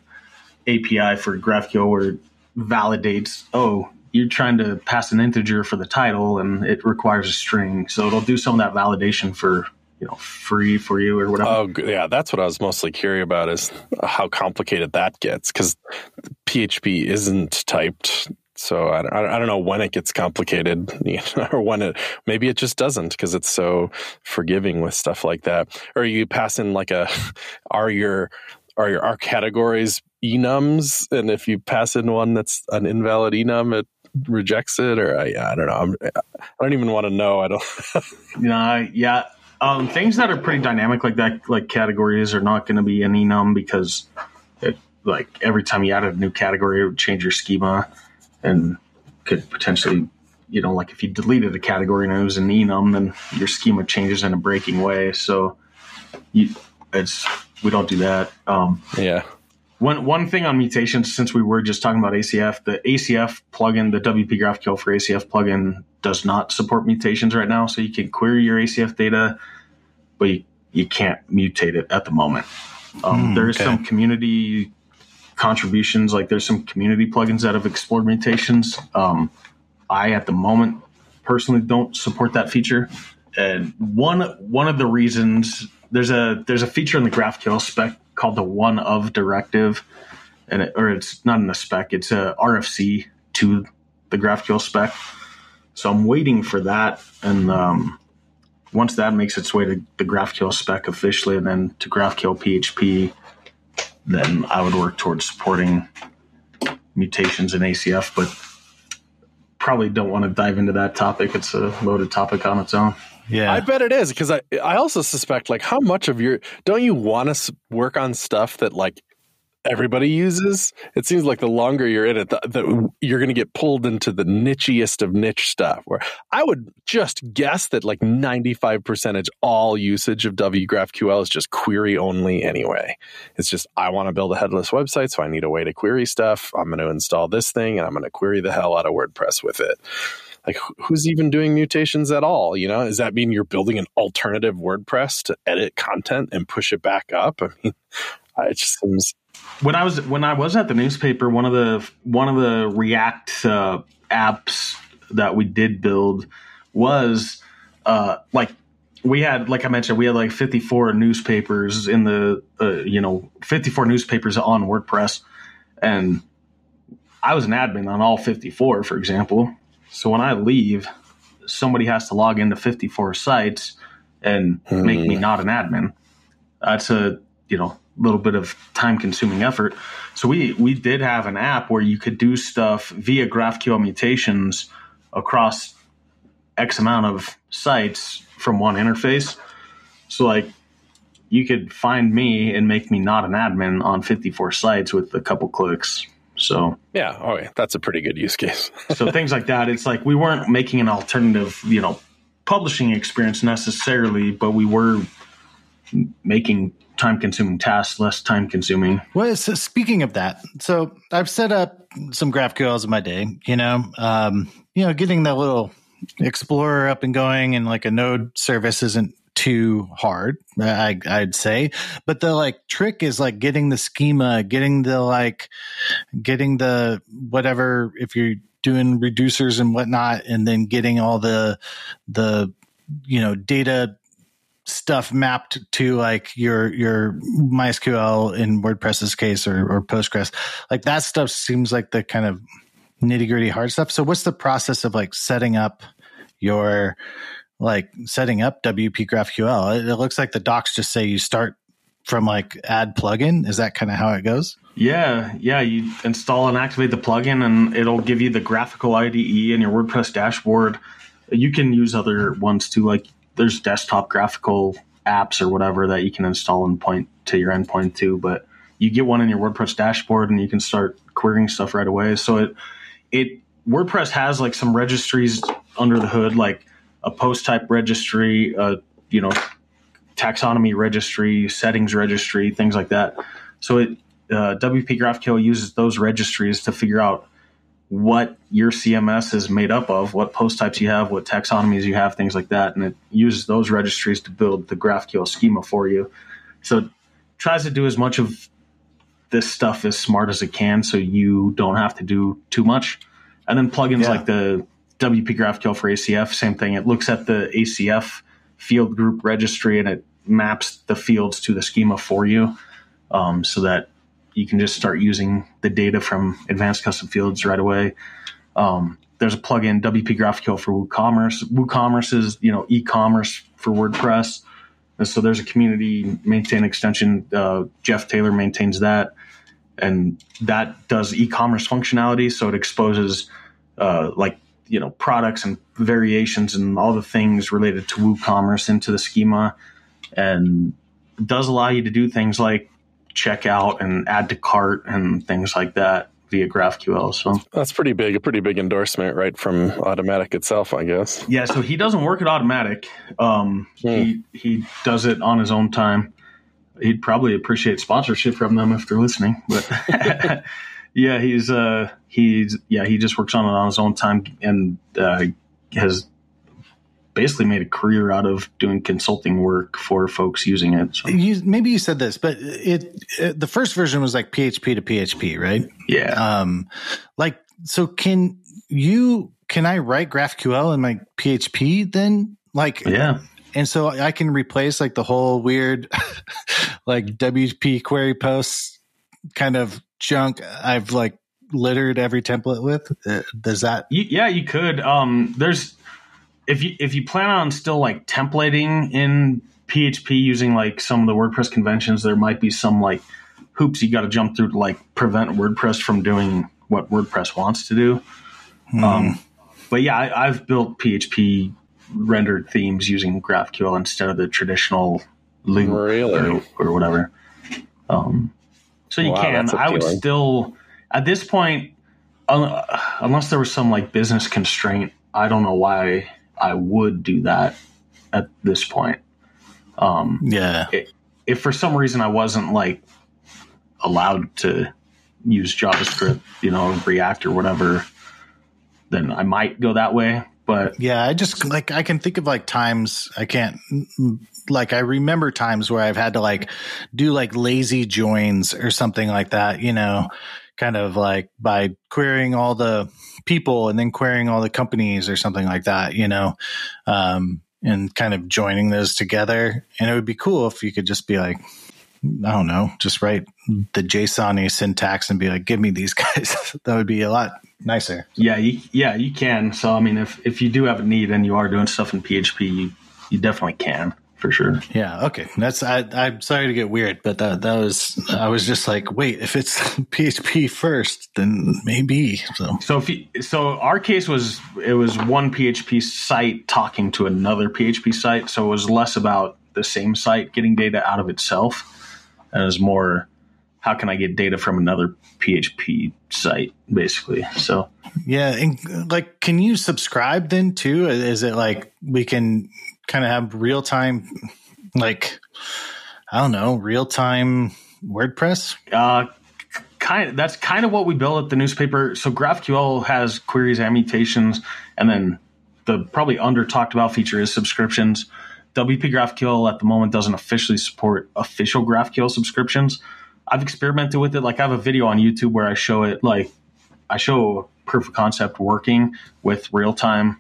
Speaker 3: API for GraphQL where it validates oh you're trying to pass an integer for the title and it requires a string. So it'll do some of that validation for you know free for you or whatever.
Speaker 2: Oh yeah, that's what I was mostly curious about is how complicated that gets because PHP isn't typed so I, I don't know when it gets complicated or when it, maybe it just doesn't because it's so forgiving with stuff like that. Or you pass in like a, are your, are your, are categories enums? And if you pass in one that's an invalid enum, it rejects it or I, I don't know. I'm, I don't even want to know. I don't.
Speaker 3: yeah. Yeah. Um, things that are pretty dynamic like that, like categories are not going to be an enum because it, like every time you added a new category, it would change your schema and could potentially, you know, like if you deleted a category and it was an enum, then your schema changes in a breaking way. So you, it's we don't do that. Um,
Speaker 2: yeah.
Speaker 3: One one thing on mutations, since we were just talking about ACF, the ACF plugin, the WP GraphQL for ACF plugin, does not support mutations right now. So you can query your ACF data, but you, you can't mutate it at the moment. Um,
Speaker 1: Mm,
Speaker 3: there's
Speaker 1: okay.
Speaker 3: some community contributions, like there's some community plugins that have explored mutations. Um, I, at the moment, personally don't support that feature. And one one of the reasons there's a there's a feature in the GraphQL spec called the one of directive, and it, or it's not in the spec, it's a RFC to the GraphQL spec. So I'm waiting for that, and um, once that makes its way to the GraphQL spec officially, and then to GraphQL PHP, then I would work towards supporting mutations in ACF, but probably don't want to dive into that topic. It's a loaded topic on its own.
Speaker 1: Yeah.
Speaker 2: I bet it is because I I also suspect like how much of your don't you want to work on stuff that like everybody uses? It seems like the longer you're in it, the, the, you're going to get pulled into the nichiest of niche stuff. Where I would just guess that like 95 percentage all usage of WP GraphQL is just query only anyway. It's just I want to build a headless website, so I need a way to query stuff. I'm going to install this thing and I'm going to query the hell out of WordPress with it like who's even doing mutations at all you know does that mean you're building an alternative wordpress to edit content and push it back up i mean it just seems
Speaker 3: when I was when I was at the newspaper, one of the one of the React uh, apps that we did build was uh, like we had like I mentioned we had like 54 newspapers in the uh, you know 54 newspapers on WordPress, and I was an admin on all 54, for example. So when I leave, somebody has to log into 54 sites and make me not an admin. That's a you know little bit of time consuming effort. So we we did have an app where you could do stuff via GraphQL mutations across X amount of sites from one interface. So like you could find me and make me not an admin on 54 sites with a couple clicks. So
Speaker 2: yeah oh yeah that's a pretty good use case
Speaker 3: so things like that. It's like we weren't making an alternative, you know, publishing experience necessarily, but we were making time consuming tasks less time consuming.
Speaker 1: Well, so speaking of that, so I've set up some GraphQLs in my day. You know, um, you know, getting that little Explorer up and going and like a node service isn't too hard, I, I'd say. But the like trick is like getting the schema, getting the like, getting the whatever. If you're doing reducers and whatnot, and then getting all the the you know data stuff mapped to like your your MySQL in WordPress's case or, or Postgres. Like that stuff seems like the kind of nitty gritty hard stuff. So what's the process of like setting up your like setting up WP GraphQL? It, it looks like the docs just say you start from like add plugin. Is that kind of how it goes?
Speaker 3: Yeah, yeah. You install and activate the plugin, and it'll give you the GraphiQL IDE in your WordPress dashboard. You can use other ones too, like there's desktop GraphiQL apps or whatever that you can install and point to your endpoint to. But you get one in your WordPress dashboard, and you can start querying stuff right away. So it it WordPress has like some registries under the hood, like a post type registry, uh, you know, taxonomy registry, settings registry, things like that. So it uh, WP GraphQL uses those registries to figure out what your CMS is made up of, what post types you have, what taxonomies you have, things like that, and it uses those registries to build the GraphQL schema for you. So it tries to do as much of this stuff as smart as it can, so you don't have to do too much. And then plugins
Speaker 1: Yeah.
Speaker 3: like the WP GraphQL for ACF, same thing. It looks at the ACF field group registry and it maps the fields to the schema for you, um, so that you can just start using the data from advanced custom fields right away. Um, there's a plugin WP GraphQL for WooCommerce. WooCommerce is you know e-commerce for WordPress, and so there's a community maintained extension. Uh, Jeff Taylor maintains that, and that does e-commerce functionality. So it exposes uh, like you know products and variations and all the things related to WooCommerce into the schema, and does allow you to do things like checkout and add to cart and things like that via GraphQL. So
Speaker 2: that's pretty big, a pretty big endorsement, right from Automattic itself, I guess.
Speaker 3: Yeah, so he doesn't work at Automattic. Um, hmm. He he does it on his own time. He'd probably appreciate sponsorship from them if they're listening, but. yeah, he's uh he's yeah he just works on it on his own time and uh, has basically made a career out of doing consulting work for folks using it. So.
Speaker 1: You, maybe you said this, but it, it, the first version was like PHP to PHP, right?
Speaker 3: Yeah.
Speaker 1: Um, like so, can you can I write GraphQL in my PHP then? Like,
Speaker 3: yeah.
Speaker 1: And so I can replace like the whole weird, like WP query posts kind of junk I've like littered every template with. Uh, does that?
Speaker 3: yeah, you could. Um, there's if you if you plan on still like templating in PHP using like some of the WordPress conventions, there might be some like hoops you got to jump through to like prevent WordPress from doing what WordPress wants to do. Hmm. Um, but yeah, I, have built PHP rendered themes using GraphQL instead of the traditional loop
Speaker 2: really?
Speaker 3: or, or, whatever. Um, so you wow, can. I would still at this point, unless there was some like business constraint, I don't know why I would do that at this point. Um,
Speaker 1: yeah.
Speaker 3: It, if for some reason I wasn't like allowed to use JavaScript, you know, React or whatever, then I might go that way. But
Speaker 1: yeah, I just like I can think of like times I can't like I remember times where I've had to like do like lazy joins or something like that, you know, kind of like by querying all the people and then querying all the companies or something like that, you know, um, and kind of joining those together. And it would be cool if you could just be like, I don't know, just write the JSON syntax and be like, give me these guys. that would be a lot nicer.
Speaker 3: Yeah, you, yeah, you can. So, I mean, if, if you do have a need and you are doing stuff in PHP, you, you definitely can for sure.
Speaker 1: Yeah. Okay. That's I. I'm sorry to get weird, but that that was I was just like, wait, if it's PHP first, then maybe. So
Speaker 3: so if you, so, our case was it was one PHP site talking to another PHP site, so it was less about the same site getting data out of itself, and it was more how can I get data from another PHP site, basically. So
Speaker 1: yeah, and like, can you subscribe then too? Is it like we can kind of have real time, like I don't know, real time WordPress?
Speaker 3: Uh, kind of, that's kind of what we build at the newspaper. So GraphQL has queries and mutations, and then the probably under talked about feature is subscriptions. WP GraphQL at the moment doesn't officially support official GraphQL subscriptions. I've experimented with it. Like I have a video on YouTube where I show it. Like I show proof of concept working with real time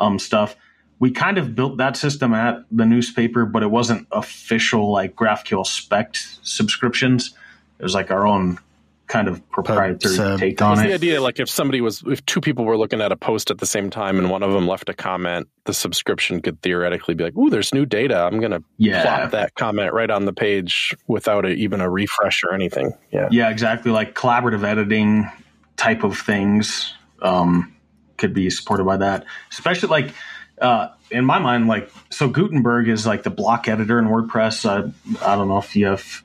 Speaker 3: um, stuff we kind of built that system at the newspaper, but it wasn't official like GraphQL spec subscriptions. It was like our own kind of proprietary uh, take on it.
Speaker 2: The idea, like if somebody was, if two people were looking at a post at the same time and one of them left a comment, the subscription could theoretically be like, "Ooh, there's new data. I'm going to yeah. plop that comment right on the page without a, even a refresh or anything." Yeah,
Speaker 3: yeah, exactly. Like collaborative editing type of things um, could be supported by that, especially like uh, in my mind, like so Gutenberg is like the block editor in WordPress. Uh, I don't know if you have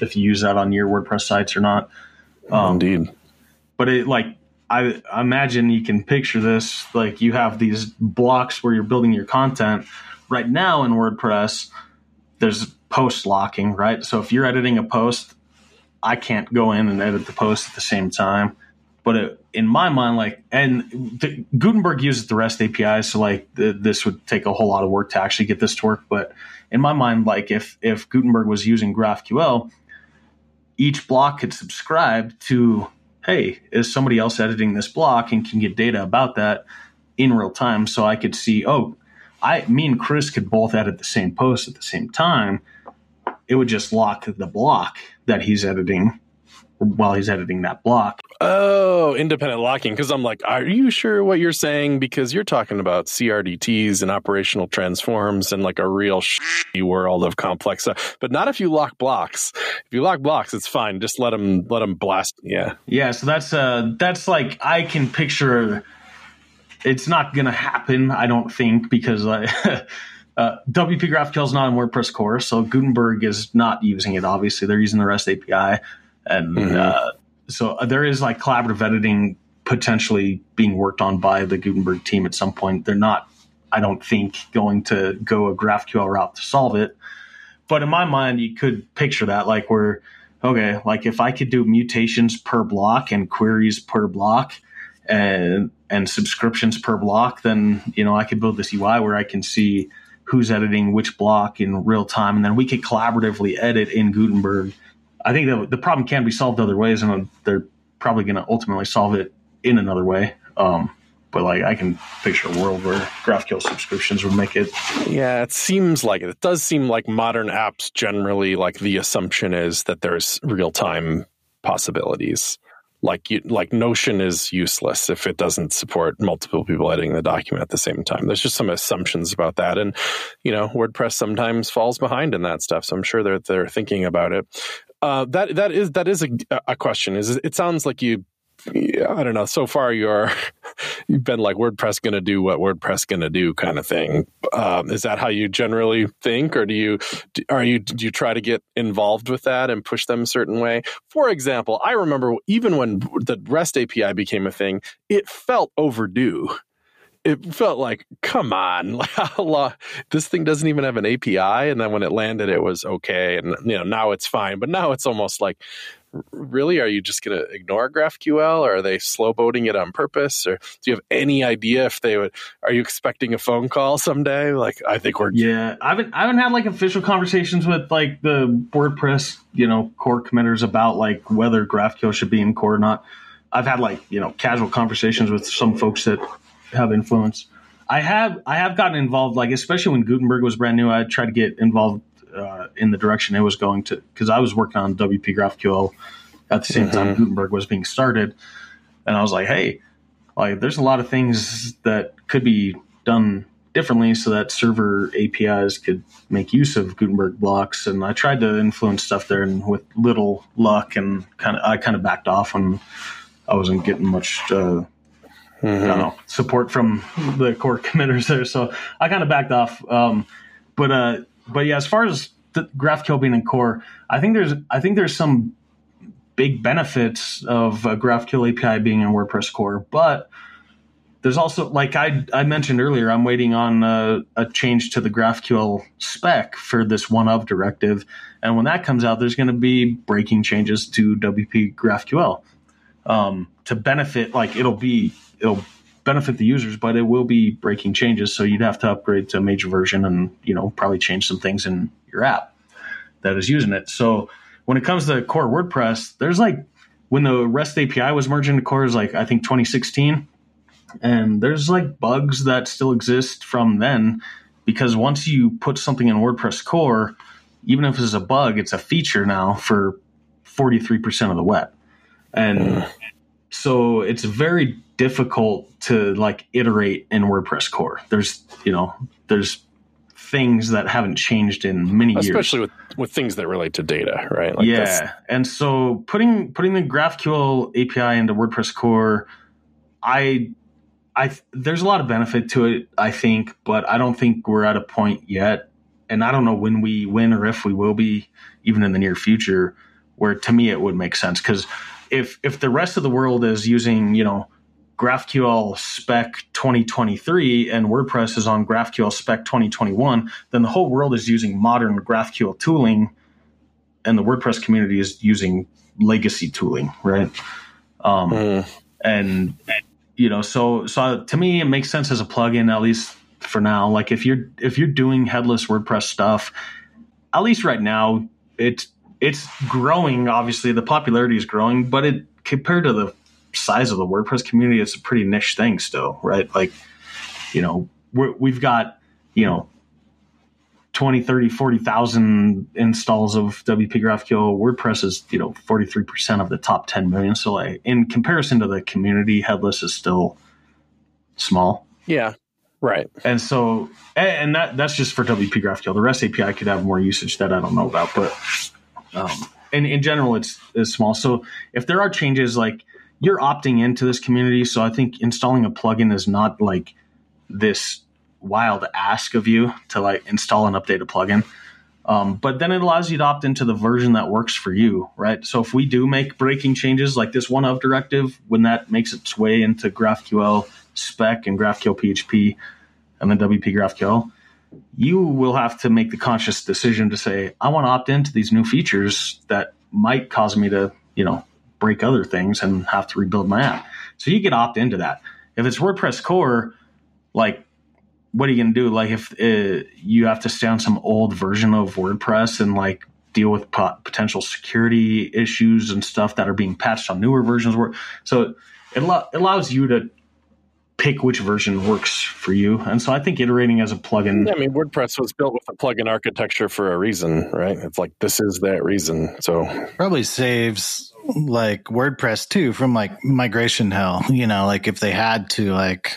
Speaker 3: if you use that on your WordPress sites or not.
Speaker 2: Um, Indeed,
Speaker 3: but it like I imagine you can picture this like you have these blocks where you're building your content. Right now in WordPress, there's post locking, right? So if you're editing a post, I can't go in and edit the post at the same time. But it, in my mind, like, and the, Gutenberg uses the REST API, so like the, this would take a whole lot of work to actually get this to work. But in my mind, like if if Gutenberg was using GraphQL, each block could subscribe to, hey, is somebody else editing this block and can get data about that in real time, so I could see, oh, I, me and Chris could both edit the same post at the same time. It would just lock the block that he's editing while he's editing that block.
Speaker 2: Oh, independent locking. Because I'm like, are you sure what you're saying? Because you're talking about CRDTs and operational transforms and like a real world of complex stuff. But not if you lock blocks. If you lock blocks, it's fine. Just let them let them blast. Yeah,
Speaker 3: yeah. So that's uh that's like I can picture. It's not going to happen, I don't think, because I. Uh, WP GraphQL is not in WordPress core, so Gutenberg is not using it. Obviously, they're using the REST API and mm-hmm. uh, so uh, there is like collaborative editing potentially being worked on by the Gutenberg team at some point. They're not, I don't think, going to go a GraphQL route to solve it. But in my mind, you could picture that like where, okay, like if I could do mutations per block and queries per block and and subscriptions per block, then you know I could build this UI where I can see who's editing which block in real time, and then we could collaboratively edit in Gutenberg. I think that the problem can be solved other ways, and they're probably going to ultimately solve it in another way. Um, but like I can picture a world where GraphQL subscriptions would make it.
Speaker 2: Yeah, it seems like it. It does seem like modern apps generally like the assumption is that there's real time possibilities. Like you, like Notion is useless if it doesn't support multiple people editing the document at the same time. There's just some assumptions about that, and you know WordPress sometimes falls behind in that stuff. So I'm sure they're they're thinking about it. Uh, that that is that is a, a question. Is it sounds like you I don't know. So far, you're you've been like WordPress going to do what WordPress going to do kind of thing. Um, is that how you generally think, or do you are you do you try to get involved with that and push them a certain way? For example, I remember even when the REST API became a thing, it felt overdue it felt like, come on, this thing doesn't even have an API. And then when it landed, it was okay, and you know now it's fine. But now it's almost like, really, are you just going to ignore GraphQL, or are they slow boating it on purpose, or do you have any idea if they would? Are you expecting a phone call someday? Like, I think we're
Speaker 3: yeah. I haven't I haven't had like official conversations with like the WordPress you know core committers about like whether GraphQL should be in core or not. I've had like you know casual conversations with some folks that have influence. I have I have gotten involved, like especially when Gutenberg was brand new. I tried to get involved uh, in the direction it was going to because I was working on WP GraphQL at the same mm-hmm. time Gutenberg was being started, and I was like, hey, like there's a lot of things that could be done differently so that server APIs could make use of Gutenberg blocks. And I tried to influence stuff there, and with little luck, and kind of I kind of backed off when I wasn't getting much. Uh, mm-hmm. I don't know support from the core committers there. So I kind of backed off. Um, but uh, but yeah, as far as the GraphQL being in core, I think there's I think there's some big benefits of GraphQL API being in WordPress core, but there's also like I I mentioned earlier, I'm waiting on a, a change to the GraphQL spec for this one of directive, and when that comes out, there's going to be breaking changes to WP GraphQL um, to benefit. Like it'll be it'll benefit the users, but it will be breaking changes. So you'd have to upgrade to a major version and you know probably change some things in your app that is using it. So when it comes to core WordPress, there's like when the REST API was merged into core is like I think 2016, and there's like bugs that still exist from then because once you put something in WordPress core, even if it's a bug, it's a feature now for 43% of the web. And so it's very difficult to like iterate in WordPress core. There's, you know, there's things that haven't changed in many
Speaker 2: especially
Speaker 3: years.
Speaker 2: Especially with, with things that relate to data, right? Like
Speaker 3: yeah. And so putting putting the GraphQL API into WordPress core, I I there's a lot of benefit to it, I think, but I don't think we're at a point yet. And I don't know when we win or if we will be, even in the near future, where to me it would make sense. Because if if the rest of the world is using, you know, GraphQL spec 2023 and WordPress is on GraphQL spec 2021, then the whole world is using modern GraphQL tooling and the WordPress community is using legacy tooling, right? Um, mm. and, you know, so so to me it makes sense as a plugin at least for now. Like if you're if you're doing headless WordPress stuff, at least right now it's it's growing. Obviously, the popularity is growing, but it compared to the size of the WordPress community, it's a pretty niche thing still, right? Like, you know, we have got, you know, 20, 30, 40,000 installs of WP GraphQL. WordPress is, you know, 43% of the top 10 million. So, like, in comparison to the community, headless is still small.
Speaker 2: Yeah. Right.
Speaker 3: And so, and that that's just for WP GraphQL. The REST API could have more usage that I don't know about, but, um, and in general, it's, it's small. So if there are changes like, you're opting into this community. So I think installing a plugin is not like this wild ask of you to like install and update a plugin. Um, but then it allows you to opt into the version that works for you, right? So if we do make breaking changes like this one of directive, when that makes its way into GraphQL spec and GraphQL PHP and then WP GraphQL, you will have to make the conscious decision to say, I want to opt into these new features that might cause me to, you know, break other things and have to rebuild my app. So you can opt into that. If it's WordPress core, like what are you going to do? Like if uh, you have to stay on some old version of WordPress and like deal with pot- potential security issues and stuff that are being patched on newer versions. So it, lo- it allows you to pick which version works for you. And so I think iterating as a plugin.
Speaker 2: Yeah, I mean, WordPress was built with a plugin architecture for a reason, right? It's like this is that reason. So
Speaker 1: probably saves like WordPress too from like migration hell. You know, like if they had to like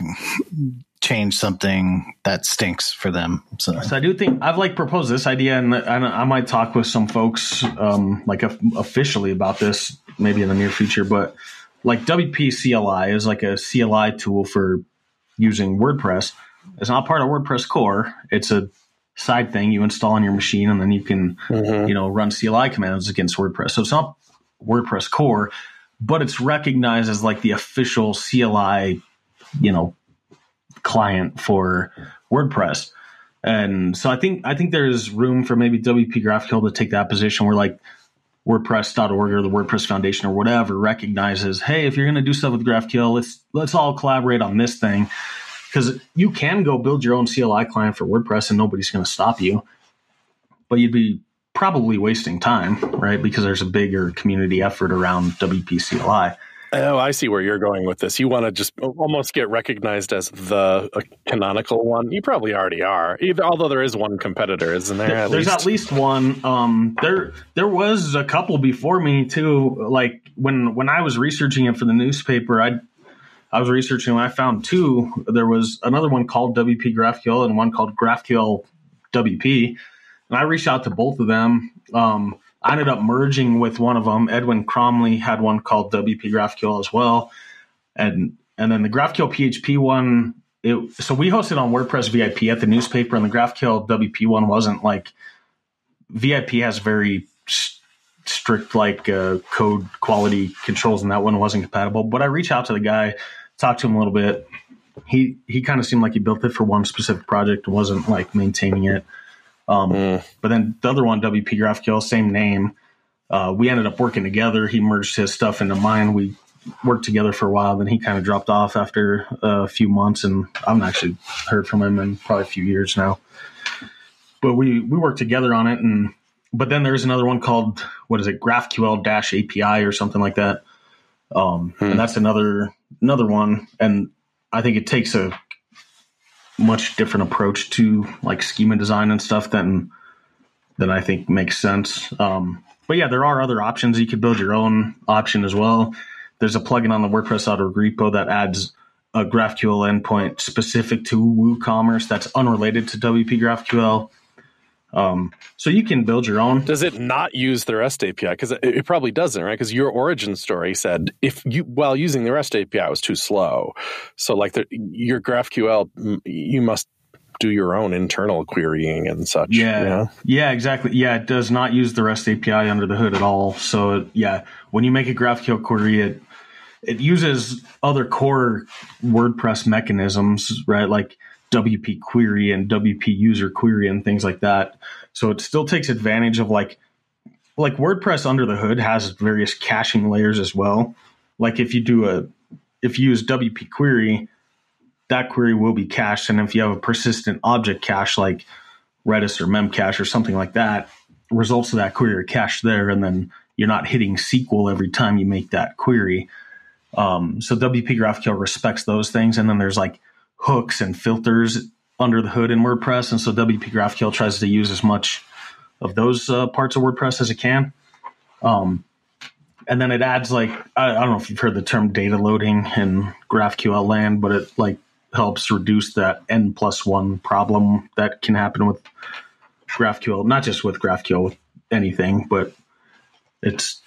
Speaker 1: change something that stinks for them. So,
Speaker 3: so I do think I've like proposed this idea, and I, I might talk with some folks um, like officially about this maybe in the near future. But like WP CLI is like a CLI tool for using WordPress. It's not part of WordPress core. It's a side thing you install on your machine, and then you can mm-hmm. you know run CLI commands against WordPress. So it's not WordPress core, but it's recognized as like the official CLI, you know, client for WordPress. And so I think I think there's room for maybe WP GraphQL to take that position where like WordPress.org or the WordPress Foundation or whatever recognizes, hey, if you're going to do stuff with GraphQL, let's let's all collaborate on this thing because you can go build your own CLI client for WordPress and nobody's going to stop you, but you'd be probably wasting time, right? Because there's a bigger community effort around WP CLI.
Speaker 2: Oh, I see where you're going with this. You want to just almost get recognized as the canonical one. You probably already are, Either, although there is one competitor, isn't there?
Speaker 3: At There's least? at least one. Um, there, there was a couple before me too. Like when when I was researching it for the newspaper, I I was researching. And I found two. There was another one called WP GraphQL and one called GraphQL WP, and I reached out to both of them. Um, I ended up merging with one of them. Edwin Cromley had one called WP GraphQL as well, and and then the GraphQL PHP one. It, so we hosted on WordPress VIP at the newspaper, and the GraphQL WP one wasn't like VIP has very strict like uh, code quality controls, and that one wasn't compatible. But I reached out to the guy, talked to him a little bit. He he kind of seemed like he built it for one specific project, wasn't like maintaining it. Um, mm. But then the other one, WP GraphQL, same name. Uh, we ended up working together. He merged his stuff into mine. We worked together for a while. Then he kind of dropped off after a few months, and I haven't actually heard from him in probably a few years now. But we we worked together on it, and but then there's another one called what is it, GraphQL Dash API or something like that. Um, hmm. And that's another another one, and I think it takes a much different approach to like schema design and stuff than than I think makes sense. Um, but yeah, there are other options. You could build your own option as well. There's a plugin on the WordPress auto repo that adds a GraphQL endpoint specific to WooCommerce that's unrelated to WP GraphQL. Um, so you can build your own.
Speaker 2: Does it not use the REST API? Because it, it, probably doesn't, right? Because your origin story said if you while using the REST API was too slow. So like the, your GraphQL, you must do your own internal querying and such.
Speaker 3: Yeah, you know? yeah, exactly. Yeah, it does not use the REST API under the hood at all. So yeah, when you make a GraphQL query, it it uses other core WordPress mechanisms, right? Like WP query and WP user query and things like that. So it still takes advantage of like like WordPress under the hood has various caching layers as well. Like if you do a if you use WP query, that query will be cached. And if you have a persistent object cache like Redis or Memcache or something like that, results of that query are cached there, and then you're not hitting SQL every time you make that query. Um, so WP GraphQL respects those things, and then there's like hooks and filters under the hood in WordPress, and so WP GraphQL tries to use as much of those uh, parts of WordPress as it can. Um, and then it adds like I, I, don't know if you've heard the term data loading in GraphQL land, but it like helps reduce that n plus one problem that can happen with GraphQL, not just with GraphQL, with anything, but it's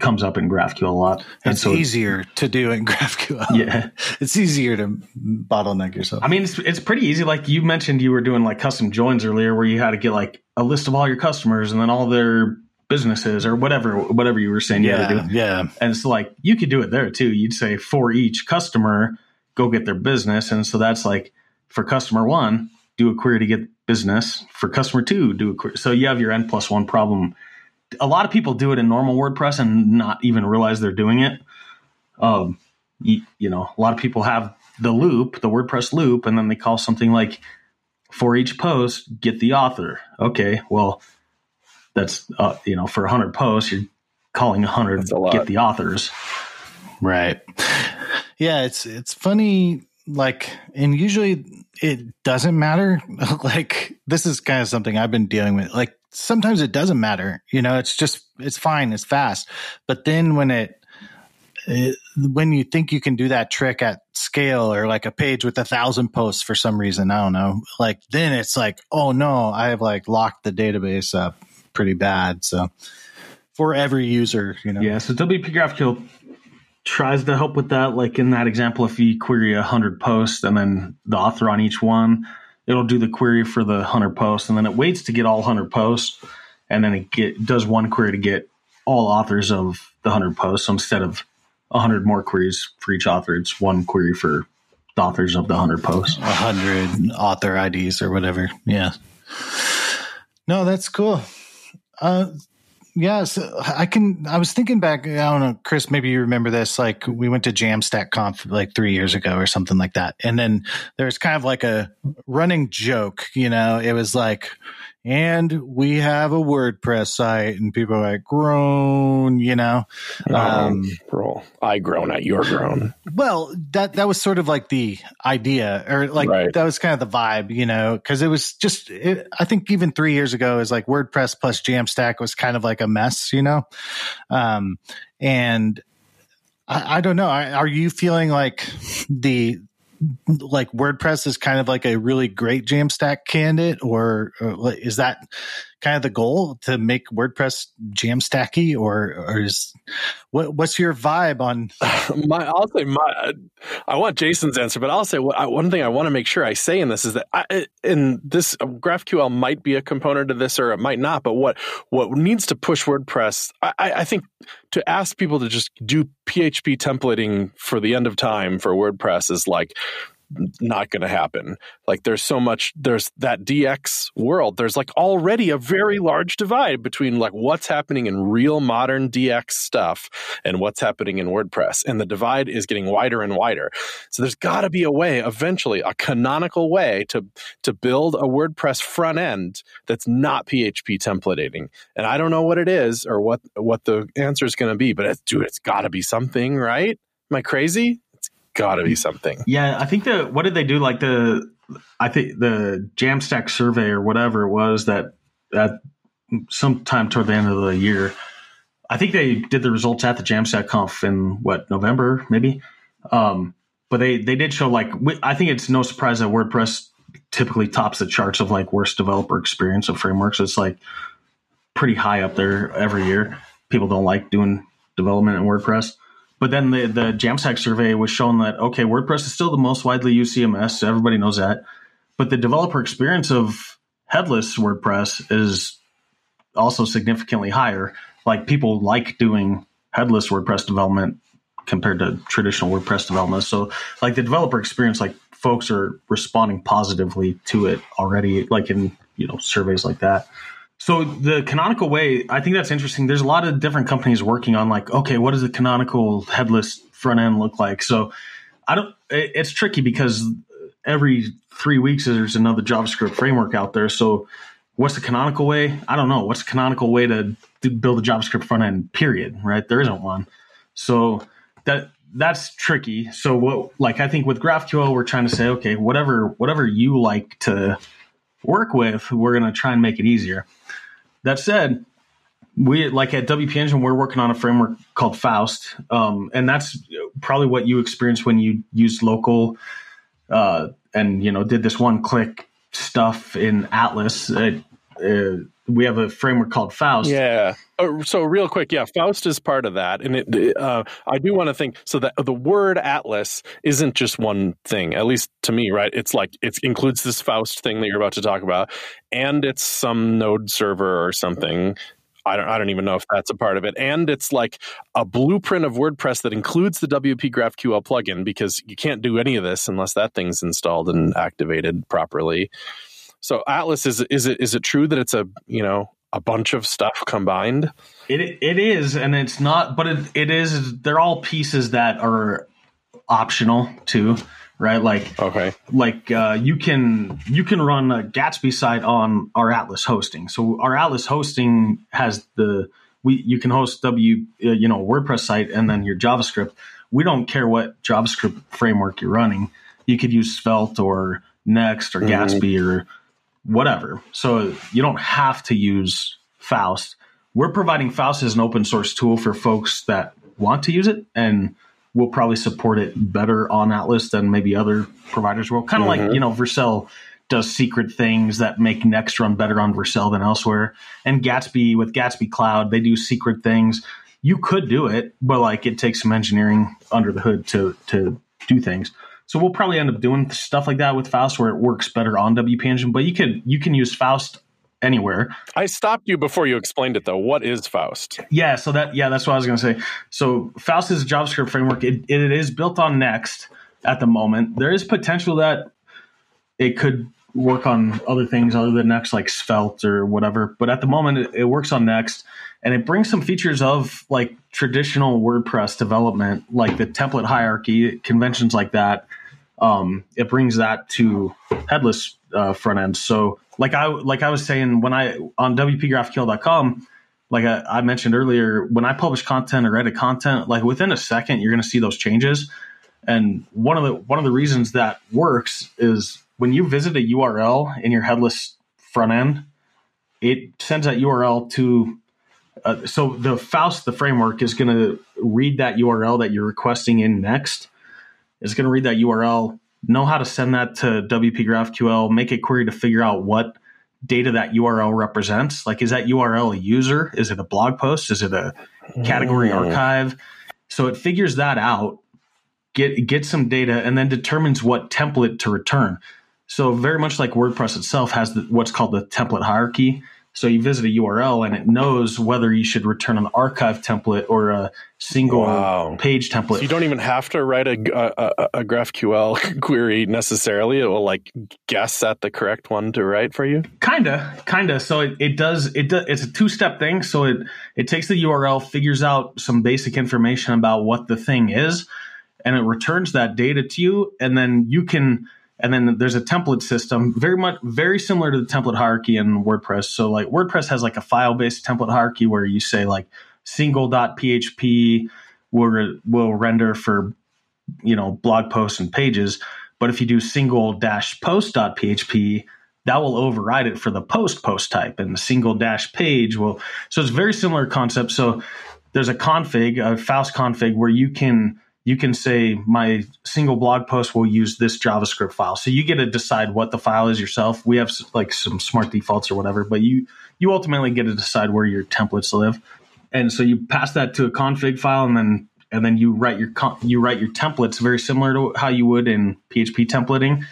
Speaker 3: comes up in GraphQL a lot. And
Speaker 1: It's
Speaker 3: so
Speaker 1: easier to do in GraphQL.
Speaker 3: yeah.
Speaker 1: It's easier to bottleneck yourself.
Speaker 3: I mean, it's, it's pretty easy. Like you mentioned, you were doing like custom joins earlier, where you had to get like a list of all your customers and then all their businesses or whatever, whatever you were saying you had to
Speaker 1: yeah,
Speaker 3: do.
Speaker 1: yeah.
Speaker 3: And it's like you could do it there too. You'd say for each customer, go get their business, and so that's like for customer one, do a query to get business. For customer two, do a query. So you have your n plus one problem. A lot of people do it in normal WordPress and not even realize they're doing it. Um, you, you know, a lot of people have the loop, the WordPress loop, and then they call something like for each post, get the author. Okay, well, that's uh, you know, for 100 posts, you're calling 100
Speaker 2: a lot.
Speaker 3: get the authors.
Speaker 1: Right. Yeah, it's it's funny like and usually it doesn't matter. like this is kind of something I've been dealing with. Like sometimes it doesn't matter. You know, it's just it's fine, it's fast. But then when it, it when you think you can do that trick at scale or like a page with a thousand posts for some reason, I don't know. Like then it's like, oh no, I have like locked the database up pretty bad. So for every user, you know.
Speaker 3: Yeah, so WP GraphQL tries to help with that. Like in that example, if you query a hundred posts and then the author on each one, it'll do the query for the hundred posts, and then it waits to get all hundred posts, and then it get does one query to get all authors of the hundred posts. So instead of hundred more queries for each author, it's one query for the authors of the hundred posts.
Speaker 1: a hundred author IDs or whatever. Yeah. No, that's cool. Uh, yeah, so I can. I was thinking back. I don't know, Chris. Maybe you remember this. Like we went to Jamstack Conf like three years ago or something like that, and then there's kind of like a running joke. You know, it was like, and we have a WordPress site, and people are like, groan. You know,
Speaker 2: Um, roll. I groan at your groan.
Speaker 1: well, that that was sort of like the idea, or like
Speaker 2: Right.
Speaker 1: that was kind of the vibe, you know, because it was just. It, I think even three years ago, is like WordPress plus Jamstack was kind of like a mess, you know, um, and I, I don't know. Are you feeling like the like WordPress is kind of like a really great Jamstack candidate, or, uh, or is that kind of the goal to make WordPress Jamstacky, or or is what what's your vibe on
Speaker 2: my, I'll say my. I want Jason's answer, but I'll say what, I, one thing I want to make sure I say in this is that I, in this GraphQL might be a component of this, or it might not. But what what needs to push WordPress, I, I I think, to ask people to just do PHP templating for the end of time for WordPress is like not going to happen. Like there's so much there's that DX world. There's like already a very large divide between like what's happening in real modern DX stuff and what's happening in WordPress. And the divide is getting wider and wider. So there's got to be a way eventually, a canonical way to to build a WordPress front end that's not PHP templating. And I don't know what it is or what what the answer is going to be, but it's, dude, it's got to be something, right? Am I crazy? Got to be something.
Speaker 3: Yeah, I think the what did they do? Like the I think the Jamstack survey or whatever it was that that sometime toward the end of the year. I think they did the results at the Jamstack Conf in what November maybe. Um, but they they did show like I think it's no surprise that WordPress typically tops the charts of like worst developer experience of frameworks. It's like pretty high up there every year. People don't like doing development in WordPress. But then the, the Jamstack survey was showing that, okay, WordPress is still the most widely used CMS. Everybody knows that. But the developer experience of headless WordPress is also significantly higher. Like people like doing headless WordPress development compared to traditional WordPress development. So like the developer experience, like folks are responding positively to it already, like in, you know, surveys like that. So the canonical way, I think that's interesting. There's a lot of different companies working on like, okay, what does the canonical headless front end look like? So I don't. it- It's tricky because every three weeks there's another JavaScript framework out there. So what's the canonical way? I don't know. What's the canonical way to, to build a JavaScript front end? Period. Right? There isn't one. So that that's tricky. So what? Like I think with GraphQL, we're trying to say, okay, whatever whatever you like to work with, we're going to try and make it easier. That said, we like at WP Engine, we're working on a framework called Faust, um, and that's probably what you experienced when you used local uh, and you know did this one click stuff in Atlas. It, we have a framework called Faust.
Speaker 2: Yeah. Uh, so real quick, yeah, Faust is part of that, and it. Uh, I do want to think so that the word Atlas isn't just one thing. At least to me, right? It's like it includes this Faust thing that you're about to talk about, and it's some node server or something. I don't, I don't even know if that's a part of it. And it's like a blueprint of WordPress that includes the WP GraphQL plugin because you can't do any of this unless that thing's installed and activated properly. So Atlas is is it is it true that it's a you know a bunch of stuff combined?
Speaker 3: It it is, and it's not, but it, it is. They're all pieces that are optional too, right? Like
Speaker 2: okay,
Speaker 3: like uh, you can you can run a Gatsby site on our Atlas hosting. So our Atlas hosting has the we you can host W uh, you know WordPress site and then your JavaScript. We don't care what JavaScript framework you're running. You could use Svelte or Next or mm-hmm. Gatsby or whatever. So you don't have to use Faust. We're providing Faust as an open source tool for folks that want to use it, and we'll probably support it better on Atlas than maybe other providers will. Kind of mm-hmm. like you know Vercel does secret things that make Next run better on Vercel than elsewhere, and Gatsby with Gatsby Cloud they do secret things. You could do it, but like it takes some engineering under the hood to to do things. So we'll probably end up doing stuff like that with Faust where it works better on WP Engine, but you can you can use Faust anywhere.
Speaker 2: I stopped you before you explained it though. What is Faust?
Speaker 3: Yeah, so that yeah, that's what I was going to say. So Faust is a JavaScript framework. It, it is built on Next at the moment. There is potential that it could work on other things other than Next, like Svelte or whatever. But at the moment, it, it works on Next, and it brings some features of like traditional WordPress development, like the template hierarchy, conventions like that um, it brings that to headless uh, front end. So like I like I was saying when I on wpgraphql.com, like I, I mentioned earlier, when I publish content or edit content, like within a second you're going to see those changes. And one of the one of the reasons that works is when you visit a URL in your headless front end, it sends that URL to uh, so the Faust, the framework, is going to read that URL that you're requesting in next, is going to read that URL, know how to send that to WP GraphQL, make a query to figure out what data that URL represents. Like, is that URL a user? Is it a blog post? Is it a category mm. archive? So it figures that out, get get some data, and then determines what template to return. So very much like WordPress itself has the, what's called the template hierarchy. So you visit a URL and it knows whether you should return an archive template or a single wow. page template. So
Speaker 2: you don't even have to write a, a, a, GraphQL query necessarily. It will like guess at the correct one to write for you.
Speaker 3: Kinda, kinda. So it, it does it. Do, it's a two step thing. So it it takes the URL, figures out some basic information about what the thing is, and it returns that data to you, and then you can and then there's a template system, very much very similar to the template hierarchy in WordPress. So like WordPress has like a file based template hierarchy where you say like single.php will will render for you know blog posts and pages, but if you do single dash post.php, that will override it for the post post type, and the single dash page will. So it's very similar concept. So there's a config, a Faust config, where you can you can say my single blog post will use this JavaScript file. So you get to decide what the file is yourself. We have like some smart defaults or whatever, but you you ultimately get to decide where your templates live. And so you pass that to a config file, and then and then you write your you write your templates very similar to how you would in PHP templating.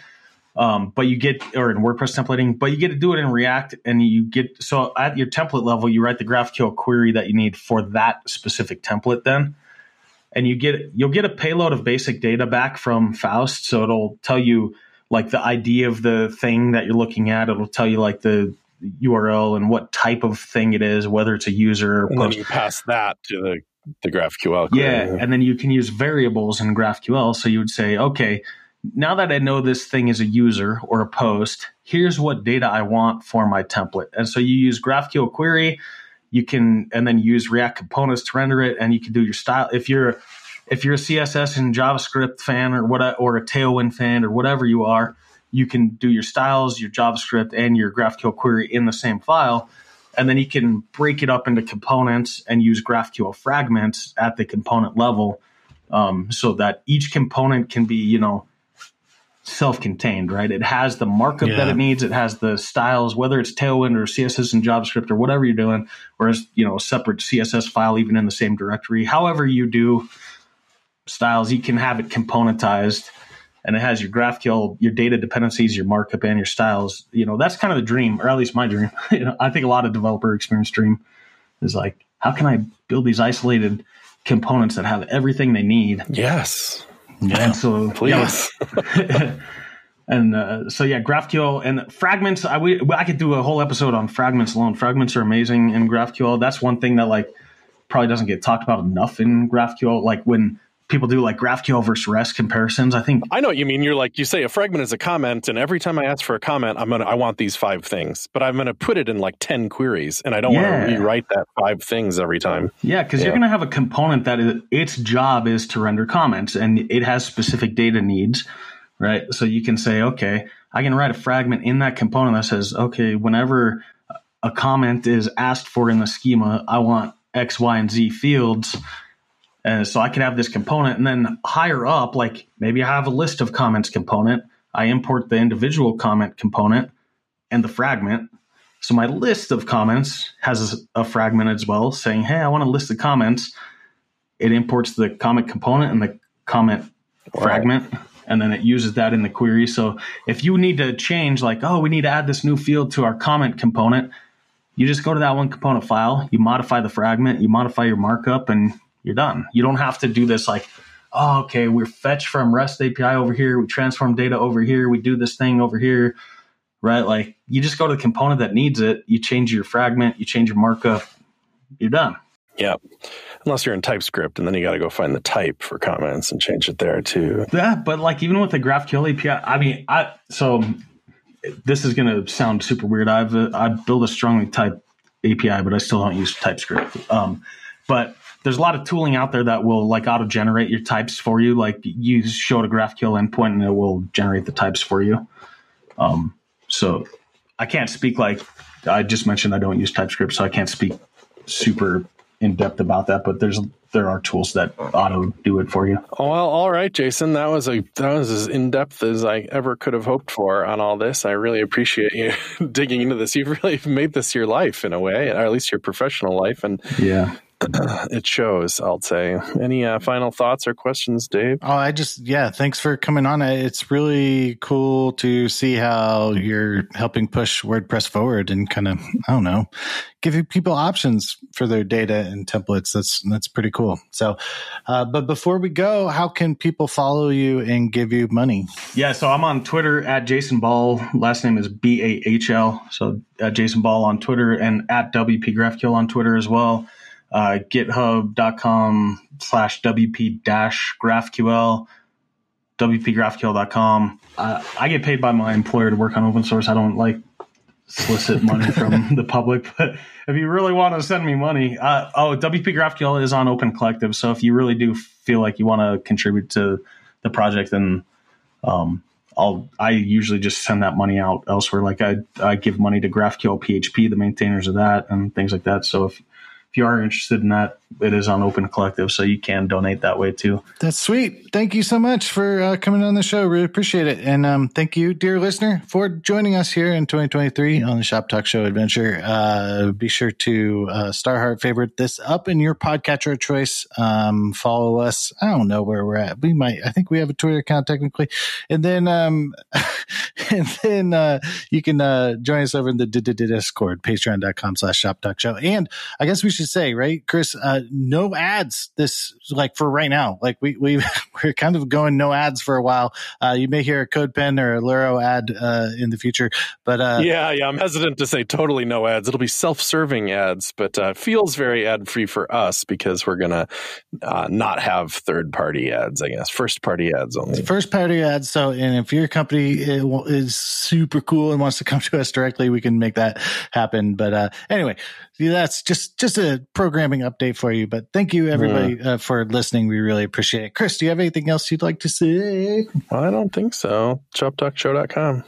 Speaker 3: Um, but you get or in WordPress templating, but you get to do it in React, and you get so at your template level, you write the GraphQL query that you need for that specific template. Then and you get you'll get a payload of basic data back from Faust. So it'll tell you like the ID of the thing that you're looking at. It'll tell you like the URL and what type of thing it is, whether it's a user.
Speaker 2: Or and then you pass that to the the GraphQL.
Speaker 3: Query. Yeah, and then you can use variables in GraphQL. So you would say, okay, now that I know this thing is a user or a post, here's what data I want for my template. And so you use GraphQL query you can and then use React components to render it, and you can do your style. If you're if you're a CSS and JavaScript fan or what or a Tailwind fan or whatever you are, you can do your styles, your JavaScript, and your GraphQL query in the same file. And then you can break it up into components and use GraphQL fragments at the component level um, so that each component can be, you know, self-contained, right? It has the markup
Speaker 1: Yeah.
Speaker 3: that it needs. It has the styles, whether it's Tailwind or CSS and JavaScript or whatever you're doing, or as you know, a separate CSS file even in the same directory. However you do styles, you can have it componentized, and it has your GraphQL, your data dependencies, your markup, and your styles. You know, that's kind of the dream, or at least my dream. you know, I think a lot of developer experience dream is like, how can I build these isolated components that have everything they need?
Speaker 2: Yes,
Speaker 1: Yeah.
Speaker 3: And so,
Speaker 2: please.
Speaker 3: yeah. and uh, so yeah, GraphQL and fragments. I we, I could do a whole episode on fragments alone. Fragments are amazing in GraphQL. That's one thing that like probably doesn't get talked about enough in GraphQL. Like when people do like GraphQL versus REST comparisons, I think
Speaker 2: I know what you mean. You're like you say a fragment is a comment, and every time I ask for a comment, I'm gonna I want these five things, but I'm gonna put it in like ten queries, and I don't want to rewrite that five things every time.
Speaker 3: Yeah, because
Speaker 2: Yeah.
Speaker 3: you're going to have a component that is, its job is to render comments and it has specific data needs, right? So you can say, okay, I can write a fragment in that component that says, okay, whenever a comment is asked for in the schema, I want X, Y, and Z fields. And so I could have this component and then higher up, like maybe I have a list of comments component. I import the individual comment component and the fragment. So my list of comments has a fragment as well saying, hey, I want to list the comments. It imports the comment component and the comment fragment, and then it uses that in the query. So if you need to change, like, oh, we need to add this new field to our comment component, you just go to that one component file, you modify the fragment, you modify your markup, and you're done. You don't have to do this like, oh, okay, we're fetch from REST API over here, we transform data over here, we do this thing over here right? Like you just go to the component that needs it, you change your fragment, you change your markup, you're done.
Speaker 2: Yeah, unless you're in TypeScript, and then you got to go find the type for comments and change it there too.
Speaker 3: Yeah, but like even with the GraphQL API, I mean, I so this is going to sound super weird. I've uh, I build a strongly typed API, but I still don't use TypeScript. Um, but there's a lot of tooling out there that will like auto generate your types for you. Like you show it a GraphQL endpoint and it will generate the types for you. Um, so I can't speak like I just mentioned. I don't use TypeScript, so I can't speak super in depth about that. But there's there are tools that auto do it for you.
Speaker 2: Oh, well, all right, Jason. That was a that was as in depth as I ever could have hoped for on all this. I really appreciate you digging into this. You've really made this your life in a way, or at least your professional life, and
Speaker 3: Yeah.
Speaker 2: it shows. I'll say. Any uh, final thoughts or questions, Dave?
Speaker 1: Oh, I just yeah, thanks for coming on. It's really cool to see how you're helping push WordPress forward and kind of I don't know, giving people options for their data and templates. That's that's pretty cool. So, uh, but before we go, how can people follow you and give you money?
Speaker 3: Yeah, so I'm on Twitter at Jason Bahl. Last name is B A H L. So at Jason Bahl on Twitter and at WP GraphQL on Twitter as well. Uh, GitHub.com slash WP dash GraphQL, WPGraphQL.com. Uh, I get paid by my employer to work on open source. I don't like solicit money from the public, but if you really want to send me money, uh, oh, WP GraphQL is on Open Collective. So if you really do feel like you want to contribute to the project, then um, I'll I usually just send that money out elsewhere. Like I I give money to GraphQL PHP, the maintainers of that, and things like that. So if if you are interested in that, it is on Open Collective, so you can donate that way too.
Speaker 1: That's sweet. Thank you so much for uh, coming on the show. Really appreciate it. And um, thank you, dear listener, for joining us here in 2023 on the Shop Talk Show Adventure. Uh, be sure to uh, Star Heart favorite this up in your podcatcher of choice. Um, follow us. I don't know where we're at. We might, I think we have a Twitter account technically. And then, um, and then uh, you can uh, join us over in the Discord, patreon.com slash Shop Talk Show. And I guess we should say, right, Chris, uh, no ads this, like for right now. Like we, we, we're kind of going no ads for a while. Uh, you may hear a CodePen or a Luro ad uh, in the future, but uh,
Speaker 2: yeah, yeah. I'm hesitant to say totally no ads. It'll be self-serving ads, but uh, feels very ad-free for us because we're gonna uh, not have third-party ads. I guess first-party ads only.
Speaker 1: first party ads. So, and if your company is super cool and wants to come to us directly, we can make that happen. But uh, anyway, that's just just a programming update for you. But thank you everybody uh, for listening. We really appreciate it. Chris, do you have anything else you'd like to say?
Speaker 2: I don't think so. ShopTalkShow.com.